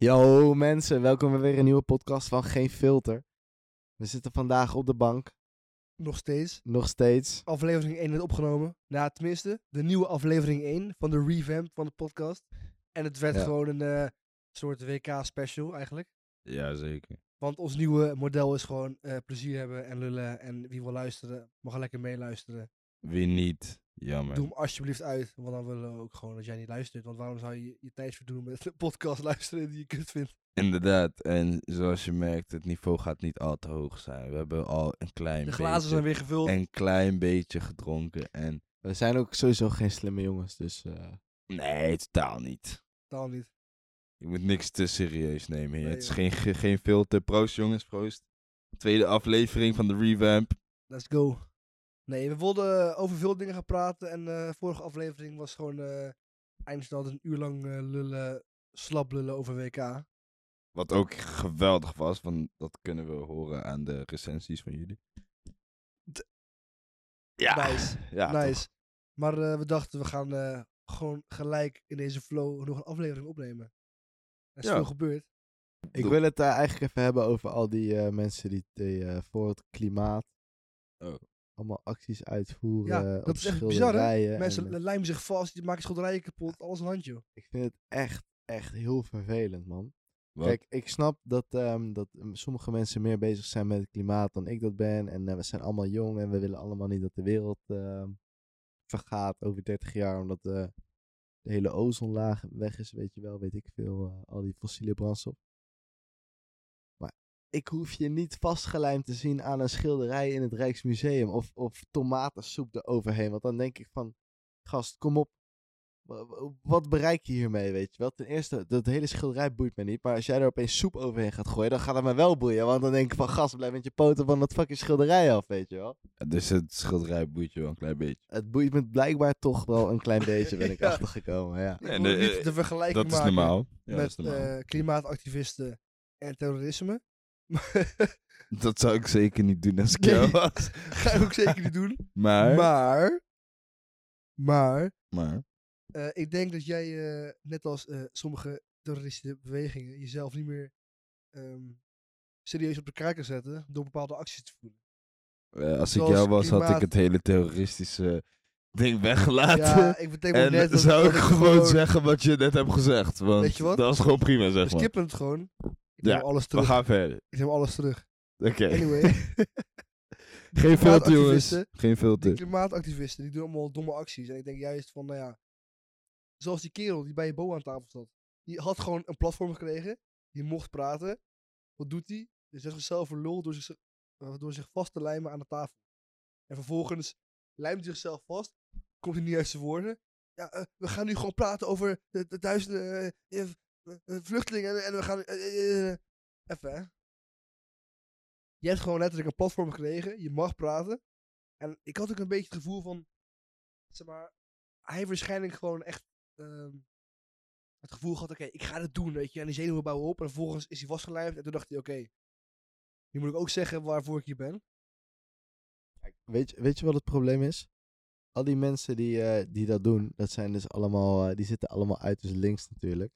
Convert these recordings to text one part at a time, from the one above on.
Yo mensen, welkom bij weer een nieuwe podcast van Geen Filter. We zitten vandaag op de bank, Nog steeds. nog steeds. Aflevering 1 werd opgenomen. Nou, tenminste, de nieuwe aflevering 1 van de revamp van de podcast. En het werd Ja. gewoon een eh, soort WK-special eigenlijk. Ja, zeker. Want ons nieuwe model is gewoon eh, plezier hebben en lullen. En wie wil luisteren, mag lekker meeluisteren. Wie niet? Jammer. Doe hem alsjeblieft uit, want dan willen we ook gewoon dat jij niet luistert. Want waarom zou je je tijd verdoen met een podcast luisteren die je kut vindt? Inderdaad. En zoals je merkt, het niveau gaat niet al te hoog zijn. We hebben al een klein De glazen beetje, zijn weer gevuld. een klein beetje gedronken. En We zijn ook sowieso geen slimme jongens, dus eh, nee, totaal niet. Totaal niet. Je moet niks te serieus nemen hier. Nee, het is geen, ge- geen filter. Proost jongens, proost. Tweede aflevering van de revamp. Let's go. Nee, we wilden over veel dingen gaan praten. En de vorige aflevering was gewoon eh eindstand een uur lang eh, lullen, slap lullen over WK. Wat ook geweldig was, want dat kunnen we horen aan de recensies van jullie. D- ja, Nice, ja nice. Maar eh, we dachten, we gaan eh, gewoon gelijk in deze flow nog een aflevering opnemen. Er is Ja. veel gebeurd. ik Doe- wil het eh, eigenlijk even hebben over al die eh, mensen die, die, eh, voor het klimaat Oh. Allemaal acties uitvoeren. Ja, op dat is echt bizar, hè? Mensen en, lijmen zich vast, die maken schilderijen kapot, alles een handje. ik vind het echt, echt heel vervelend, man. Wat? Kijk, ik snap dat, ehm, dat mm, sommige mensen meer bezig zijn met het klimaat dan ik dat ben. En eh, we zijn allemaal jong en we willen allemaal niet dat de wereld ehm, vergaat over 30 jaar. Omdat eh, de hele ozonlaag weg is, weet je wel, weet ik veel. eh, al die fossiele brandstof. Ik hoef je niet vastgelijmd te zien aan een schilderij in het Rijksmuseum. Of, of tomatensoep eroverheen. Want dan denk ik van, gast, kom op. Wa- wa- Wat bereik je hiermee, weet je wel? Ten eerste, dat hele schilderij boeit me niet. Maar als jij er opeens soep overheen gaat gooien, dan gaat het me wel boeien. Want dan denk ik van, gast, blijf met je poten van dat fucking schilderij af, weet je wel? Dus het schilderij boeit je wel een klein beetje. Het boeit me blijkbaar toch wel een klein beetje, ben ik Ja. achtergekomen, ja. Wil eh, niet de vergelijking Dat is normaal. Ja, dat is met normaal. eh, klimaatactivisten en terrorisme. Dat zou ik zeker niet doen als ik Nee. jou was. Ga ik ook zeker niet doen. Maar, Maar, maar, maar, eh, ik denk dat jij, eh, net als eh, sommige terroristische bewegingen, jezelf niet meer ehm, serieus op de kaart kan zetten door bepaalde acties te voeren. eh, als ik Zoals jou was, had ik klimaat- het hele terroristische ding weggelaten. Ja, ik betekent en net dat, zou ik gewoon zeggen wat je net hebt gezegd. Want Weet je wat? dat is gewoon prima, We zeg maar. skippen het gewoon. Ik Ja, neem alles We terug. gaan verder. Ik neem alles terug. Oké. Anyway. Geen filter, jongens. klimaatactivisten- Geen Die filter. klimaatactivisten, die doen allemaal domme acties. En ik denk juist van, nou ja, zoals die kerel die bij je bo aan tafel zat. Die had gewoon een platform gekregen. Die mocht praten. Wat doet hij? Hij zet zichzelf voor lul door zich, eh, door zich vast te lijmen aan de tafel. En vervolgens lijmt hij zichzelf vast. Komt hij niet uit zijn woorden. Ja, eh, we gaan nu gewoon praten over de, de duizenden eh, vluchtelingen. En, we gaan... eh, eh, eh, even, hè. Je hebt gewoon letterlijk een platform gekregen. Je mag praten. En ik had ook een beetje het gevoel van, zeg maar, hij heeft waarschijnlijk gewoon echt ehm, het gevoel gehad, oké, ik ga het doen, weet je. En die zenuwen bouwen op en vervolgens is hij vastgelijmd en toen dacht hij, oké, nu moet ik ook zeggen waarvoor ik hier ben. Weet, weet je wat het probleem is? Al die mensen die, die dat doen, dat zijn dus allemaal, die zitten allemaal uiterst links natuurlijk.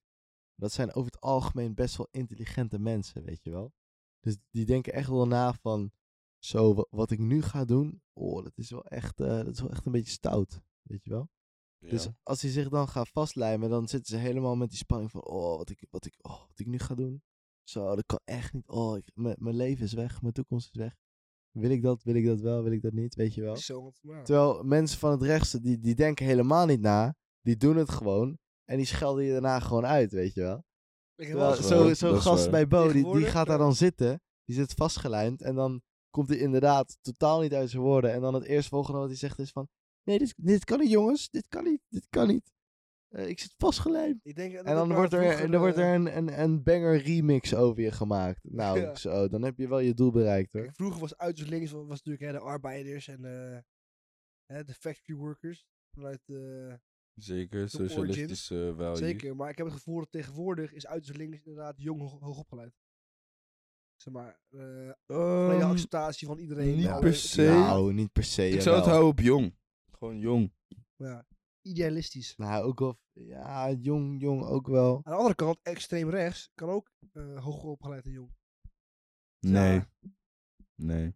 Dat zijn over het algemeen best wel intelligente mensen, weet je wel. Dus die denken echt wel na van, zo, wa- wat ik nu ga doen, oh, dat is wel echt, eh, dat is wel echt een beetje stout, weet je wel. Dus als hij zich dan gaat vastlijmen, dan zitten ze helemaal met die spanning van, oh, wat ik, wat ik, oh, wat ik nu ga doen. Zo, dat kan echt niet. Oh, ik- mijn mijn leven is weg, mijn toekomst is weg. Wil ik dat, wil ik dat wel, wil ik dat niet, weet je wel. Terwijl mensen van het rechtse, die, die denken helemaal niet na. Die doen het gewoon. En die schelden je daarna gewoon uit, weet je wel. Terwijl zo- Zo'n gast waar. bij Bo, die, die gaat daar dan zitten. Die zit vastgelijmd. En dan komt hij inderdaad totaal niet uit zijn woorden. En dan het eerstvolgende wat hij zegt is van... Nee, dit, dit kan niet jongens. Dit kan niet. Dit kan niet. Eh, ik zit vastgelijmd. ik denk dat En dan wordt er, vroeger, dan wordt eh, er een, een, een banger remix over je gemaakt. Nou, Ja. zo, dan heb je wel je doel bereikt hoor. kijk, vroeger was uiterst links was, natuurlijk hè, de arbeiders en eh, hè, de factory workers vanuit eh, Zeker, de socialistische values. Zeker, maar ik heb het gevoel dat tegenwoordig is uiterst links inderdaad jong hoog, hoog opgeleid. Zeg maar, eh Ehm, acceptatie van iedereen. niet per se. Nou, niet per se. ik zou het houden op jong. Gewoon jong. Ja. idealistisch. Nou, ook wel, ja, jong, jong ook wel. Aan de andere kant, extreem rechts kan ook eh hoger opgeleid en jong. Nee. Ja. Nee.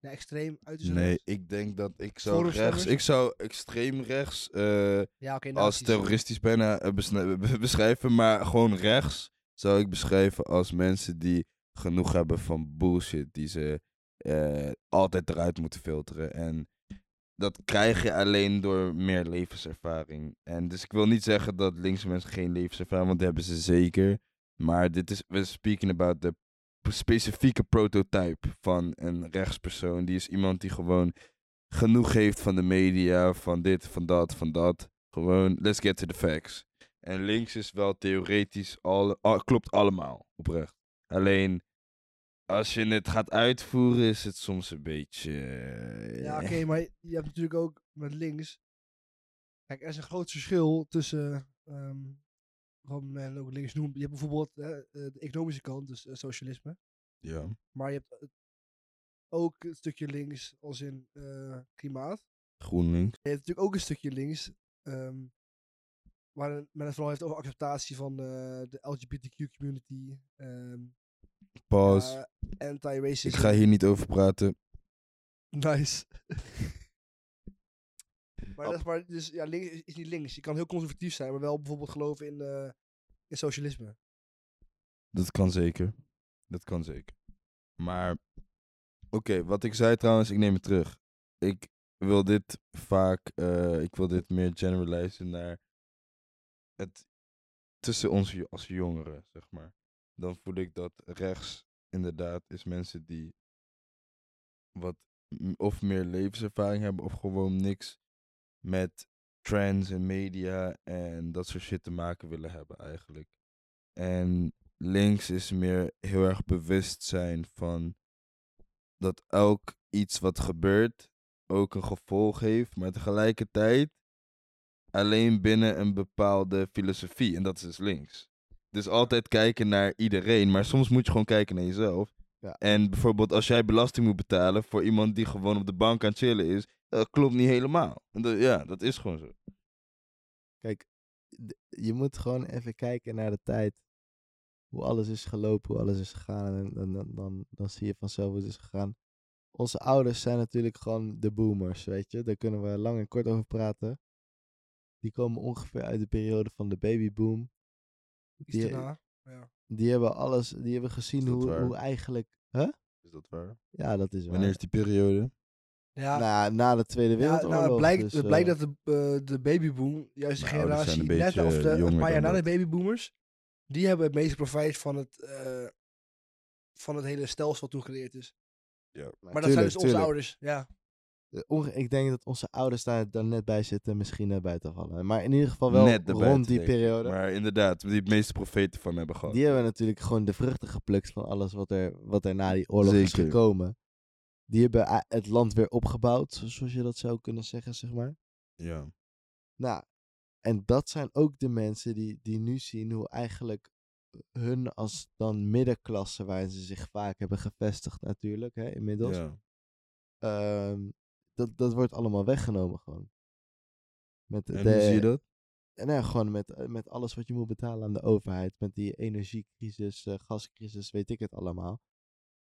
Extreem uit Nee, ik denk dat ik zou rechts, ik zou extreem rechts eh, Ja, als terroristisch bijna eh, besne- beschrijven, maar gewoon rechts zou ik beschrijven als mensen die genoeg hebben van bullshit die ze eh, altijd eruit moeten filteren. En dat krijg je alleen door meer levenservaring. En dus ik wil niet zeggen dat linkse mensen geen levenservaring, want dat hebben ze zeker. Maar dit is, we're speaking about p- specifieke prototype van een rechtspersoon. Die is iemand die gewoon genoeg heeft van de media, van dit, van dat, van dat. Gewoon, let's get to the facts. En links is wel theoretisch, al, al- klopt allemaal, oprecht. Alleen, als je het gaat uitvoeren, is het soms een beetje... eh, Ja, oké, maar je hebt natuurlijk ook met links. Kijk, er is een groot verschil tussen. ehm wat men ook links noemt. Je hebt bijvoorbeeld eh, eh, de economische kant, dus eh, socialisme. Ja. Maar je hebt eh, ook een stukje links als in eh, klimaat. GroenLinks. Je hebt natuurlijk ook een stukje links. ehm waar men het vooral heeft over acceptatie van eh, de LGBTQ community. Pause. eh, anti-racism. ik ga hier niet over praten. Nice. maar, dat is maar dus, ja, links is, niet links. Je kan heel conservatief zijn, maar wel bijvoorbeeld geloven in, eh, in socialisme. Dat kan zeker. Dat kan zeker. Maar, oké, wat ik zei trouwens, ik neem het terug. Ik wil dit vaak, eh, ik wil dit meer generalizen naar het tussen ons als jongeren, zeg maar. Dan voel ik dat rechts inderdaad is mensen die wat of meer levenservaring hebben of gewoon niks met trends en media en dat soort shit te maken willen hebben eigenlijk. En links is meer heel erg bewust zijn van dat elk iets wat gebeurt ook een gevolg heeft, maar tegelijkertijd alleen binnen een bepaalde filosofie. En dat is dus links. Dus altijd kijken naar iedereen, maar soms moet je gewoon kijken naar jezelf. Ja. En bijvoorbeeld als jij belasting moet betalen voor iemand die gewoon op de bank aan het chillen is, dat klopt niet helemaal. Ja, dat is gewoon zo. Kijk, je moet gewoon even kijken naar de tijd. Hoe alles is gelopen, hoe alles is gegaan. En dan, dan, dan, dan zie je vanzelf hoe het is gegaan. Onze ouders zijn natuurlijk gewoon de boomers, weet je. Daar kunnen we lang en kort over praten. Die komen ongeveer uit de periode van de babyboom. Die, daarna. Ja. die hebben alles, die hebben gezien hoe, waar? hoe eigenlijk... Huh? Is dat waar? Ja, dat is waar. Wanneer is die periode? Ja, Nou, na de Tweede ja, Wereldoorlog. nou, het blijkt, dus, het eh, blijkt dat de, eh, de babyboom, juist de zijn generatie, een net of de, een paar jaar na de babyboomers, die hebben het meeste profijt van het, eh, van het hele stelsel wat toen gecreëerd is. Ja. Maar dat zijn dus onze tuurlijk. ouders, ja. Eh, onge- Ik denk dat onze ouders daar dan net bij zitten, misschien net buiten vallen. Maar in ieder geval wel Net rond die periode. Maar inderdaad, die het meeste profeten van hebben gehad. Die hebben natuurlijk gewoon de vruchten geplukt van alles wat er, wat er na die oorlog is gekomen. Die hebben het land weer opgebouwd, zo- zoals je dat zou kunnen zeggen, zeg maar. Ja. Nou, en dat zijn ook de mensen die, die nu zien hoe eigenlijk hun als dan middenklasse, waarin ze zich vaak hebben gevestigd natuurlijk, hè, inmiddels. ja. ehm, dat, dat wordt allemaal weggenomen gewoon. Met En de, hoe zie je dat? En nou ja, gewoon met, eh, met alles wat je moet betalen aan de overheid. Met die energiecrisis, eh, gascrisis, weet ik het allemaal.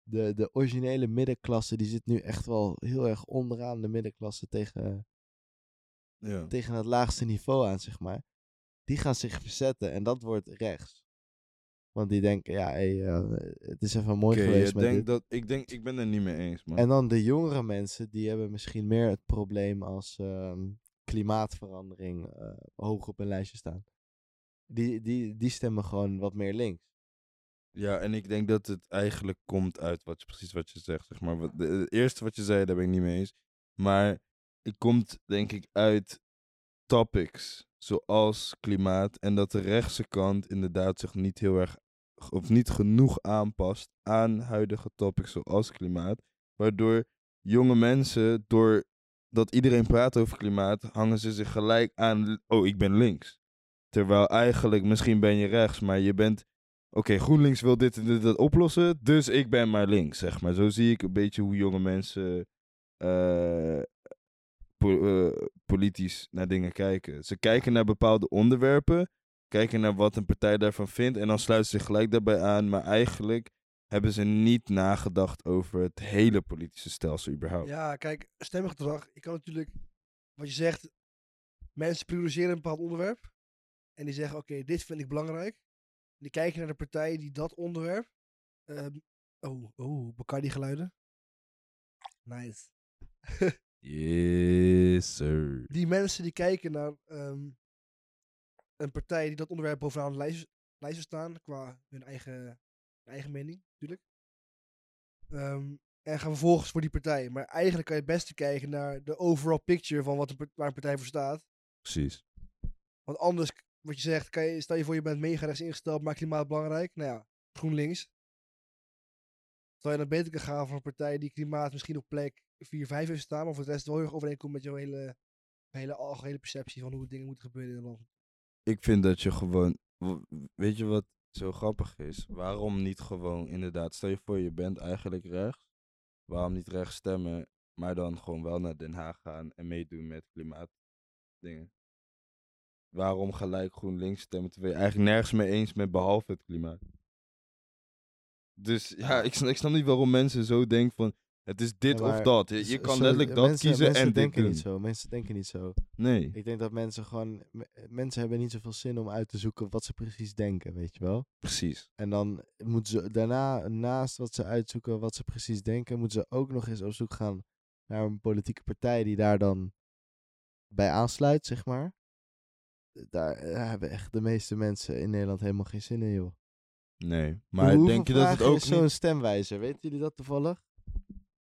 De, de originele middenklasse, die zit nu echt wel heel erg onderaan de middenklasse tegen, Ja. tegen het laagste niveau aan, zeg maar. Die gaan zich verzetten en dat wordt rechts. Want die denken, ja, hey, eh, het is even mooi geweest met denkt dit. dat, ik, denk, ik ben er niet mee eens, man. En dan de jongere mensen, die hebben misschien meer het probleem als ehm, klimaatverandering eh, hoog op een lijstje staan. Die, die, die stemmen gewoon wat meer links. Ja, en ik denk dat het eigenlijk komt uit wat precies wat je zegt. Zeg maar. Wat- de, het eerste wat je zei, daar ben ik niet mee eens. Maar het komt denk ik uit topics zoals klimaat. En dat de rechtse kant inderdaad zich niet heel erg of niet genoeg aanpast aan huidige topics zoals klimaat. Waardoor jonge mensen, doordat iedereen praat over klimaat, hangen ze zich gelijk aan. Oh, ik ben links. Terwijl eigenlijk, misschien ben je rechts, maar je bent oké, GroenLinks wil dit en dat oplossen, dus ik ben maar links, zeg maar. Zo zie ik een beetje hoe jonge mensen eh, eh, politisch naar dingen kijken. Ze kijken naar bepaalde onderwerpen, kijken naar wat een partij daarvan vindt en dan sluiten ze zich gelijk daarbij aan. Maar eigenlijk hebben ze niet nagedacht over het hele politische stelsel überhaupt. Ja, kijk, stemgedrag. Je kan natuurlijk, wat je zegt, mensen prioriseren een bepaald onderwerp. En die zeggen, oké, dit vind ik belangrijk. Die kijken naar de partijen die dat onderwerp... ehm, oh, oh, Bacardi geluiden. Nice. Yes, sir. Die mensen die kijken naar ehm, een partij die dat onderwerp bovenaan de lijst, lijst heeft staan, qua hun eigen, hun eigen mening, natuurlijk. Ehm, en gaan vervolgens voor die partij. Maar eigenlijk kan je het beste kijken naar de overall picture van wat een, waar een partij voor staat. Precies. Want anders, wat je zegt, kan je, stel je voor je bent mega rechts ingesteld, maar klimaat belangrijk. Nou ja, GroenLinks. Terwijl je dan beter kan gaan voor een partij die klimaat misschien op plek 4, 5 heeft staan, maar voor de rest wel heel erg overeenkomt met jouw hele, hele algehele perceptie van hoe dingen moeten gebeuren in het land. Ik vind dat je gewoon. Weet je wat zo grappig is? Waarom niet gewoon inderdaad. Stel je voor, je bent eigenlijk rechts. Waarom niet rechts stemmen, maar dan gewoon wel naar Den Haag gaan en meedoen met klimaatdingen? Waarom gelijk GroenLinks stemmen terwijl je eigenlijk nergens mee eens bent behalve het klimaat? Dus ja, ik snap, ik snap niet waarom mensen zo denken van. Het is dit Ja, of dat. Je, kan zo- letterlijk dat mensen, kiezen mensen en dit denken doen. niet zo. Mensen denken niet zo. Nee, Ik denk dat mensen gewoon... me- Mensen hebben niet zoveel zin om uit te zoeken wat ze precies denken, weet je wel? precies. En dan moeten ze daarna, naast wat ze uitzoeken, wat ze precies denken, moeten ze ook nog eens op zoek gaan naar een politieke partij die daar dan bij aansluit, zeg maar. Daar eh, hebben echt de meeste mensen in Nederland helemaal geen zin in, joh. Nee. Maar Hoeveel denk je dat het ook is zo'n niet... stemwijzer? Weten jullie dat toevallig?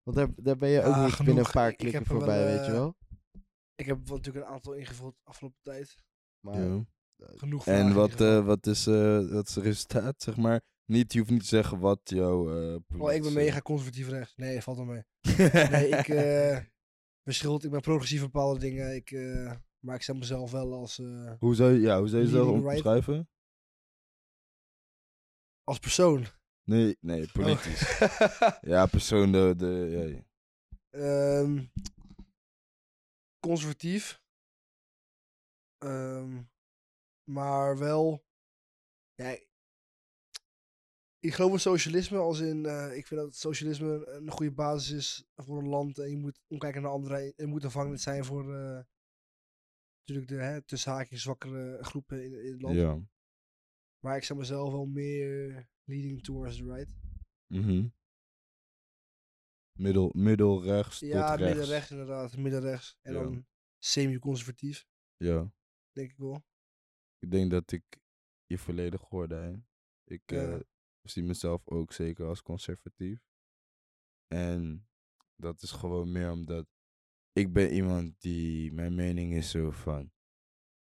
Want daar, daar ben je ook Ja, niet binnen genoeg. een paar Ik- ik klikken wel, voorbij, weet je eh, wel? Ik heb wel natuurlijk een aantal ingevuld afgelopen tijd. Maar Ja. Genoeg vragen En wat, eh, wat, is, eh, wat is het resultaat, zeg maar? Niet, je hoeft niet te zeggen wat jouw... eh Oh, ik ben mega conservatief rechts. Nee, valt wel mee. Nee, ik eh verschilt. Ik ben progressief in bepaalde dingen. Ik, eh, maar ik stel mezelf wel als, eh, hoe zou je, ja, hoe zou je jezelf Leading right. omschrijven? als persoon. Nee, nee, Oh. politisch. Ja, persoon, de... de ja, ja. Ehm, conservatief. Ehm, maar wel. Ja, ik geloof in socialisme als in. eh, ik vind dat socialisme een goede basis is voor een land. En je moet omkijken naar anderen. En je moet afhankelijk zijn voor. eh, natuurlijk de hè, tussen haakjes zwakkere groepen in, in het land. ja. Maar ik zou mezelf wel meer leading towards the right. Mhm. Middel, middelrechts Ja, tot rechts. middenrechts inderdaad. Middenrechts. En Ja. dan semi-conservatief, Ja. denk ik wel. Ik denk dat ik je volledig hoor daarin. Ik Ja. eh, zie mezelf ook zeker als conservatief. En dat is gewoon meer omdat ik ben iemand die, mijn mening is zo van,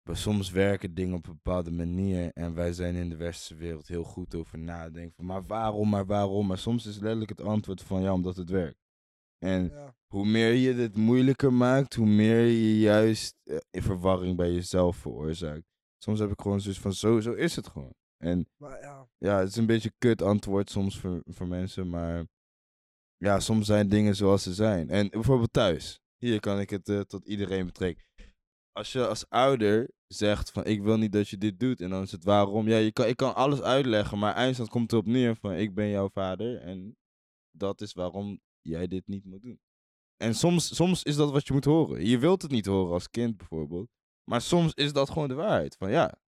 maar soms werken dingen op een bepaalde manier en wij zijn in de westerse wereld heel goed over nadenken van, maar waarom, maar waarom? Maar soms is letterlijk het antwoord van, ja, omdat het werkt. En Ja. hoe meer je het moeilijker maakt, hoe meer je juist eh, in verwarring bij jezelf veroorzaakt. Soms heb ik gewoon zoiets van, zo, zo is het gewoon. En Maar ja, ja, het is een beetje kut antwoord soms voor, voor mensen, maar ja, soms zijn dingen zoals ze zijn. En bijvoorbeeld thuis. Hier kan ik het eh, tot iedereen betrekken. Als je als ouder zegt van ik wil niet dat je dit doet en dan is het waarom. Ja, kan, ik kan alles uitleggen, maar eindstand komt erop neer van ik ben jouw vader en dat is waarom jij dit niet moet doen. En soms, soms is dat wat je moet horen. Je wilt het niet horen als kind bijvoorbeeld, maar soms is dat gewoon de waarheid. Van ja,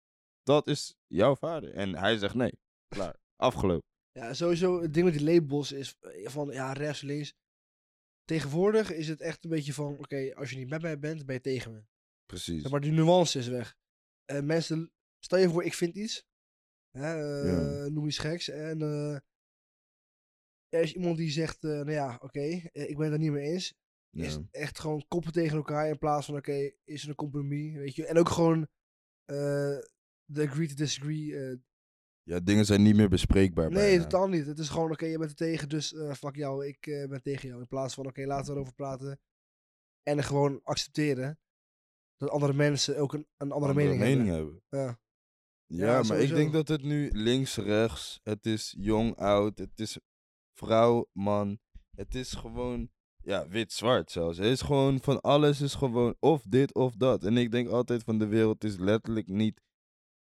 dat is jouw vader. En hij zegt nee. Klaar. Afgelopen. ja, sowieso het ding met die labels is eh, van ja, rechts, links. Tegenwoordig is het echt een beetje van, oké, als je niet met mij bent, ben je tegen me. Precies. Maar die nuance is weg. Eh, mensen, stel je voor, ik vind iets. Hè, eh, Ja. Noem iets geks. En eh, er is iemand die zegt, nou ja, oké, ik ben het er niet mee eens. Is Ja. echt gewoon koppen tegen elkaar in plaats van, oké, is er een compromis, weet je. En ook gewoon de agree to disagree. Ja, dingen zijn niet meer bespreekbaar. nee, bijna. totaal niet. Het is gewoon, oké, je bent er tegen, dus eh fuck jou, ik eh, ben tegen jou. In plaats van, oké, laten we erover praten. En gewoon accepteren dat andere mensen ook een, een andere, Andere mening, hebben. hebben. Ja. Ja, Ja, maar sowieso. ik denk dat het nu links, rechts, het is jong, oud, het is vrouw, man. Het is gewoon ja, wit-zwart zelfs. Het is gewoon van alles is gewoon of dit of dat. En ik denk altijd van de wereld is letterlijk niet.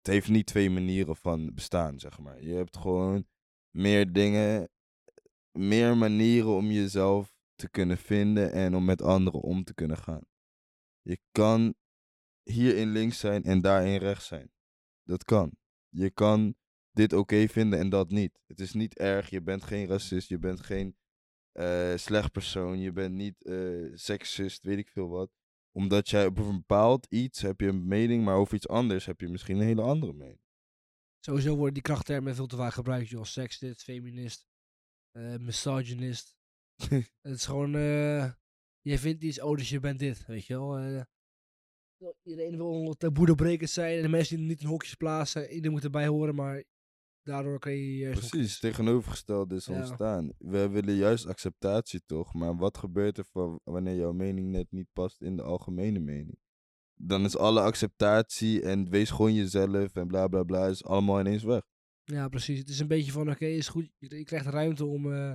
Het heeft niet twee manieren van bestaan, zeg maar. Je hebt gewoon meer dingen, meer manieren om jezelf te kunnen vinden en om met anderen om te kunnen gaan. Je kan hierin links zijn en daarin rechts zijn. Dat kan. Je kan dit oké vinden en dat niet. Het is niet erg. Je bent geen racist. Je bent geen eh, slecht persoon. Je bent niet eh seksist, weet ik veel wat. Omdat jij op een bepaald iets heb je een mening, maar over iets anders heb je misschien een hele andere mening. Sowieso worden die krachttermen veel te vaak gebruikt, joh. Sexist, feminist, eh misogynist. het is gewoon, eh jij vindt iets, oh, dus je bent dit, weet je wel. eh. iedereen wil taboe doorbrekend zijn en de mensen die niet in hokjes plaatsen, iedereen moet erbij horen, maar daardoor kan je juist Precies, tegenovergesteld is Ja. ontstaan. We willen juist acceptatie toch, maar wat gebeurt er van wanneer jouw mening net niet past in de algemene mening? Dan is alle acceptatie en wees gewoon jezelf en bla bla bla is allemaal ineens weg. Ja, precies. Het is een beetje van, oké, is goed, je, je krijgt ruimte om eh,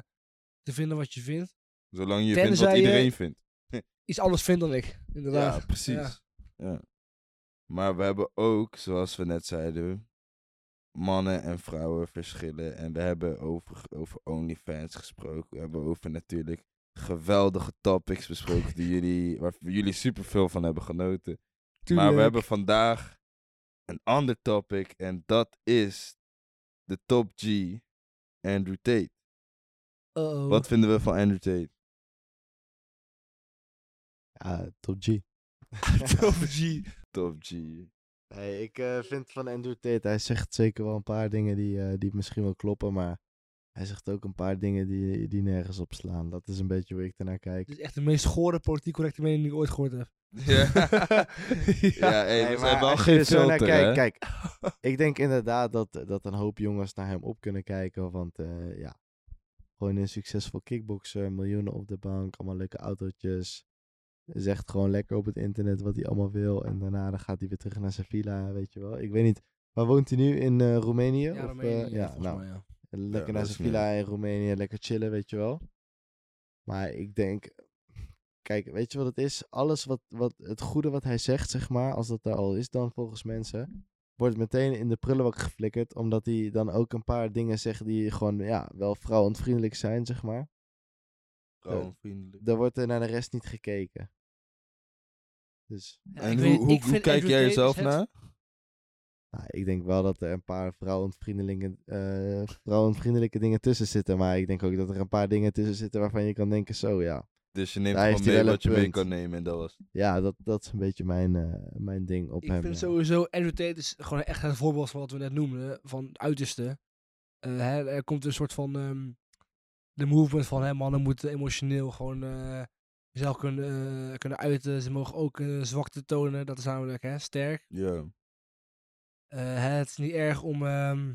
te vinden wat je vindt. Zolang je vindt wat iedereen vindt. Iets anders vindt dan ik, inderdaad. Ja, precies. Ja. Ja. Maar we hebben ook, zoals we net zeiden, mannen en vrouwen verschillen. En we hebben over, over OnlyFans gesproken. We hebben over natuurlijk geweldige topics besproken die jullie, waar jullie superveel van hebben genoten. Maar we hebben vandaag een ander topic en dat is de top G, Andrew Tate. Uh-oh. Wat vinden we van Andrew Tate? Ja, top G. Top G. Top G. Nee, ik eh, vind van Andrew Tate, hij zegt zeker wel een paar dingen die, eh, die misschien wel kloppen, maar hij zegt ook een paar dingen die, die nergens op slaan. Dat is een beetje hoe ik ernaar kijk. Dit is echt de meest gore politiek correcte mening die ik ooit gehoord heb. Ja, ja hey, Nee, we maar zijn wel als je geen er filter, hè? kijkt, kijk, ik denk inderdaad dat, dat een hoop jongens naar hem op kunnen kijken, want eh, ja, gewoon een succesvol kickboxer, miljoenen op de bank, allemaal leuke autootjes. Zegt gewoon lekker op het internet wat hij allemaal wil en daarna dan gaat hij weer terug naar zijn villa, weet je wel. Ik weet niet, waar woont hij nu? In eh, Roemenië? Ja, Of, Roemenië, eh, ja, nou, mij, ja. Lekker Ja, naar zijn villa in Roemenië, lekker chillen, weet je wel. Maar ik denk, kijk, weet je wat het is? Alles wat, wat, het goede wat hij zegt, zeg maar, als dat er al is dan volgens mensen, wordt meteen in de prullenbak geflikkerd, omdat hij dan ook een paar dingen zegt die gewoon, ja, wel vrouwontvriendelijk zijn, zeg maar. Vrouwenvriendelijk. Daar wordt er naar de rest niet gekeken. Dus, Ja, En ik hoe, weet- hoe, ik hoe vind kijk jij jezelf het- naar? nou, ik denk wel dat er een paar vrouwontvriendelijke, eh vrouwonvriendelijke dingen tussen zitten, maar ik denk ook dat er een paar dingen tussen zitten waarvan je kan denken, zo ja. Dus je neemt gewoon mee wat je mee kan nemen en dat was Ja, dat, dat is een beetje mijn, eh, mijn ding op Ik hem. vind ja. sowieso, Andrew Tate is gewoon echt een voorbeeld van wat we net noemden, van het uiterste. Eh, hè, er komt een soort van, ehm, de movement van, hè, mannen moeten emotioneel gewoon eh zelf kunnen, eh, kunnen uiten. Ze mogen ook eh, zwakte tonen, dat is namelijk hè, sterk. Ja. Hè, het is niet erg om, ehm,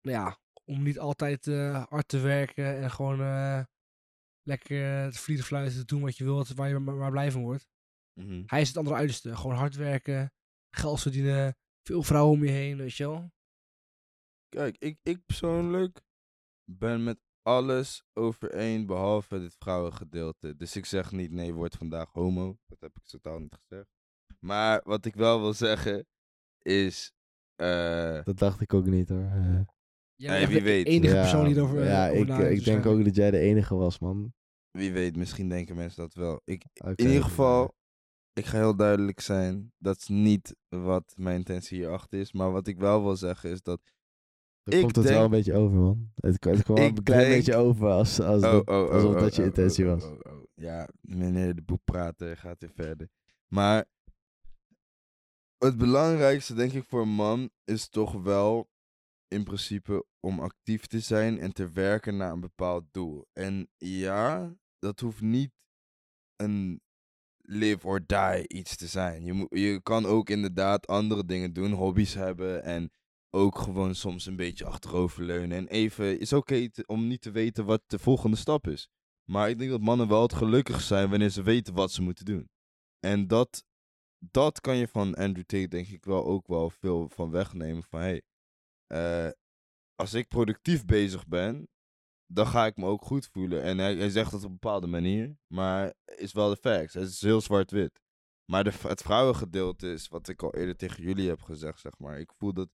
nou ja, om niet altijd hard te werken en gewoon lekker te vliegen fluiten te doen wat je wilt, waar je maar, maar blij van wordt. Mhm. Hij is het andere uiterste. Gewoon hard werken, geld verdienen, veel vrouwen om je heen, weet je wel. Kijk, ik, ik persoonlijk ben met alles overeen behalve het vrouwengedeelte. Dus ik zeg niet, nee, word vandaag homo. Dat heb ik totaal niet gezegd. Maar wat ik wel wil zeggen is... eh, Dat dacht ik ook niet hoor. Eh, Jij Nee, bent wie echt de weet. enige ja, persoon die erover Ja, eh, over ik, ik denk ook dat jij de enige was, man. wie weet, misschien denken mensen dat wel. Ik, in ieder dus, geval, ik ga heel duidelijk zijn. Dat is niet wat mijn intentie hierachter is. Maar wat ik wel wil zeggen is dat... Ik komt het denk- wel een beetje over, man. Het, het kwam een klein denk- beetje over als, als Oh, dat, oh, oh, alsof oh, dat je intentie was. Ja, meneer de boek praten gaat weer verder. Maar het belangrijkste, denk ik, voor een man is toch wel in principe om actief te zijn en te werken naar een bepaald doel. En ja, dat hoeft niet een live or die iets te zijn. Je, moet, je kan ook inderdaad andere dingen doen, hobby's hebben en ook gewoon soms een beetje achteroverleunen. En even, is oké om niet te weten wat de volgende stap is. Maar ik denk dat mannen wel het gelukkig zijn wanneer ze weten wat ze moeten doen. En dat, dat kan je van Andrew Tate denk ik wel ook wel veel van wegnemen. Van hey, eh, als ik productief bezig ben, dan ga ik me ook goed voelen. En hij, hij zegt dat op een bepaalde manier, maar is wel de facts. Het is heel zwart-wit. Maar de, het vrouwengedeelte is wat ik al eerder tegen jullie heb gezegd, zeg maar. Ik voel dat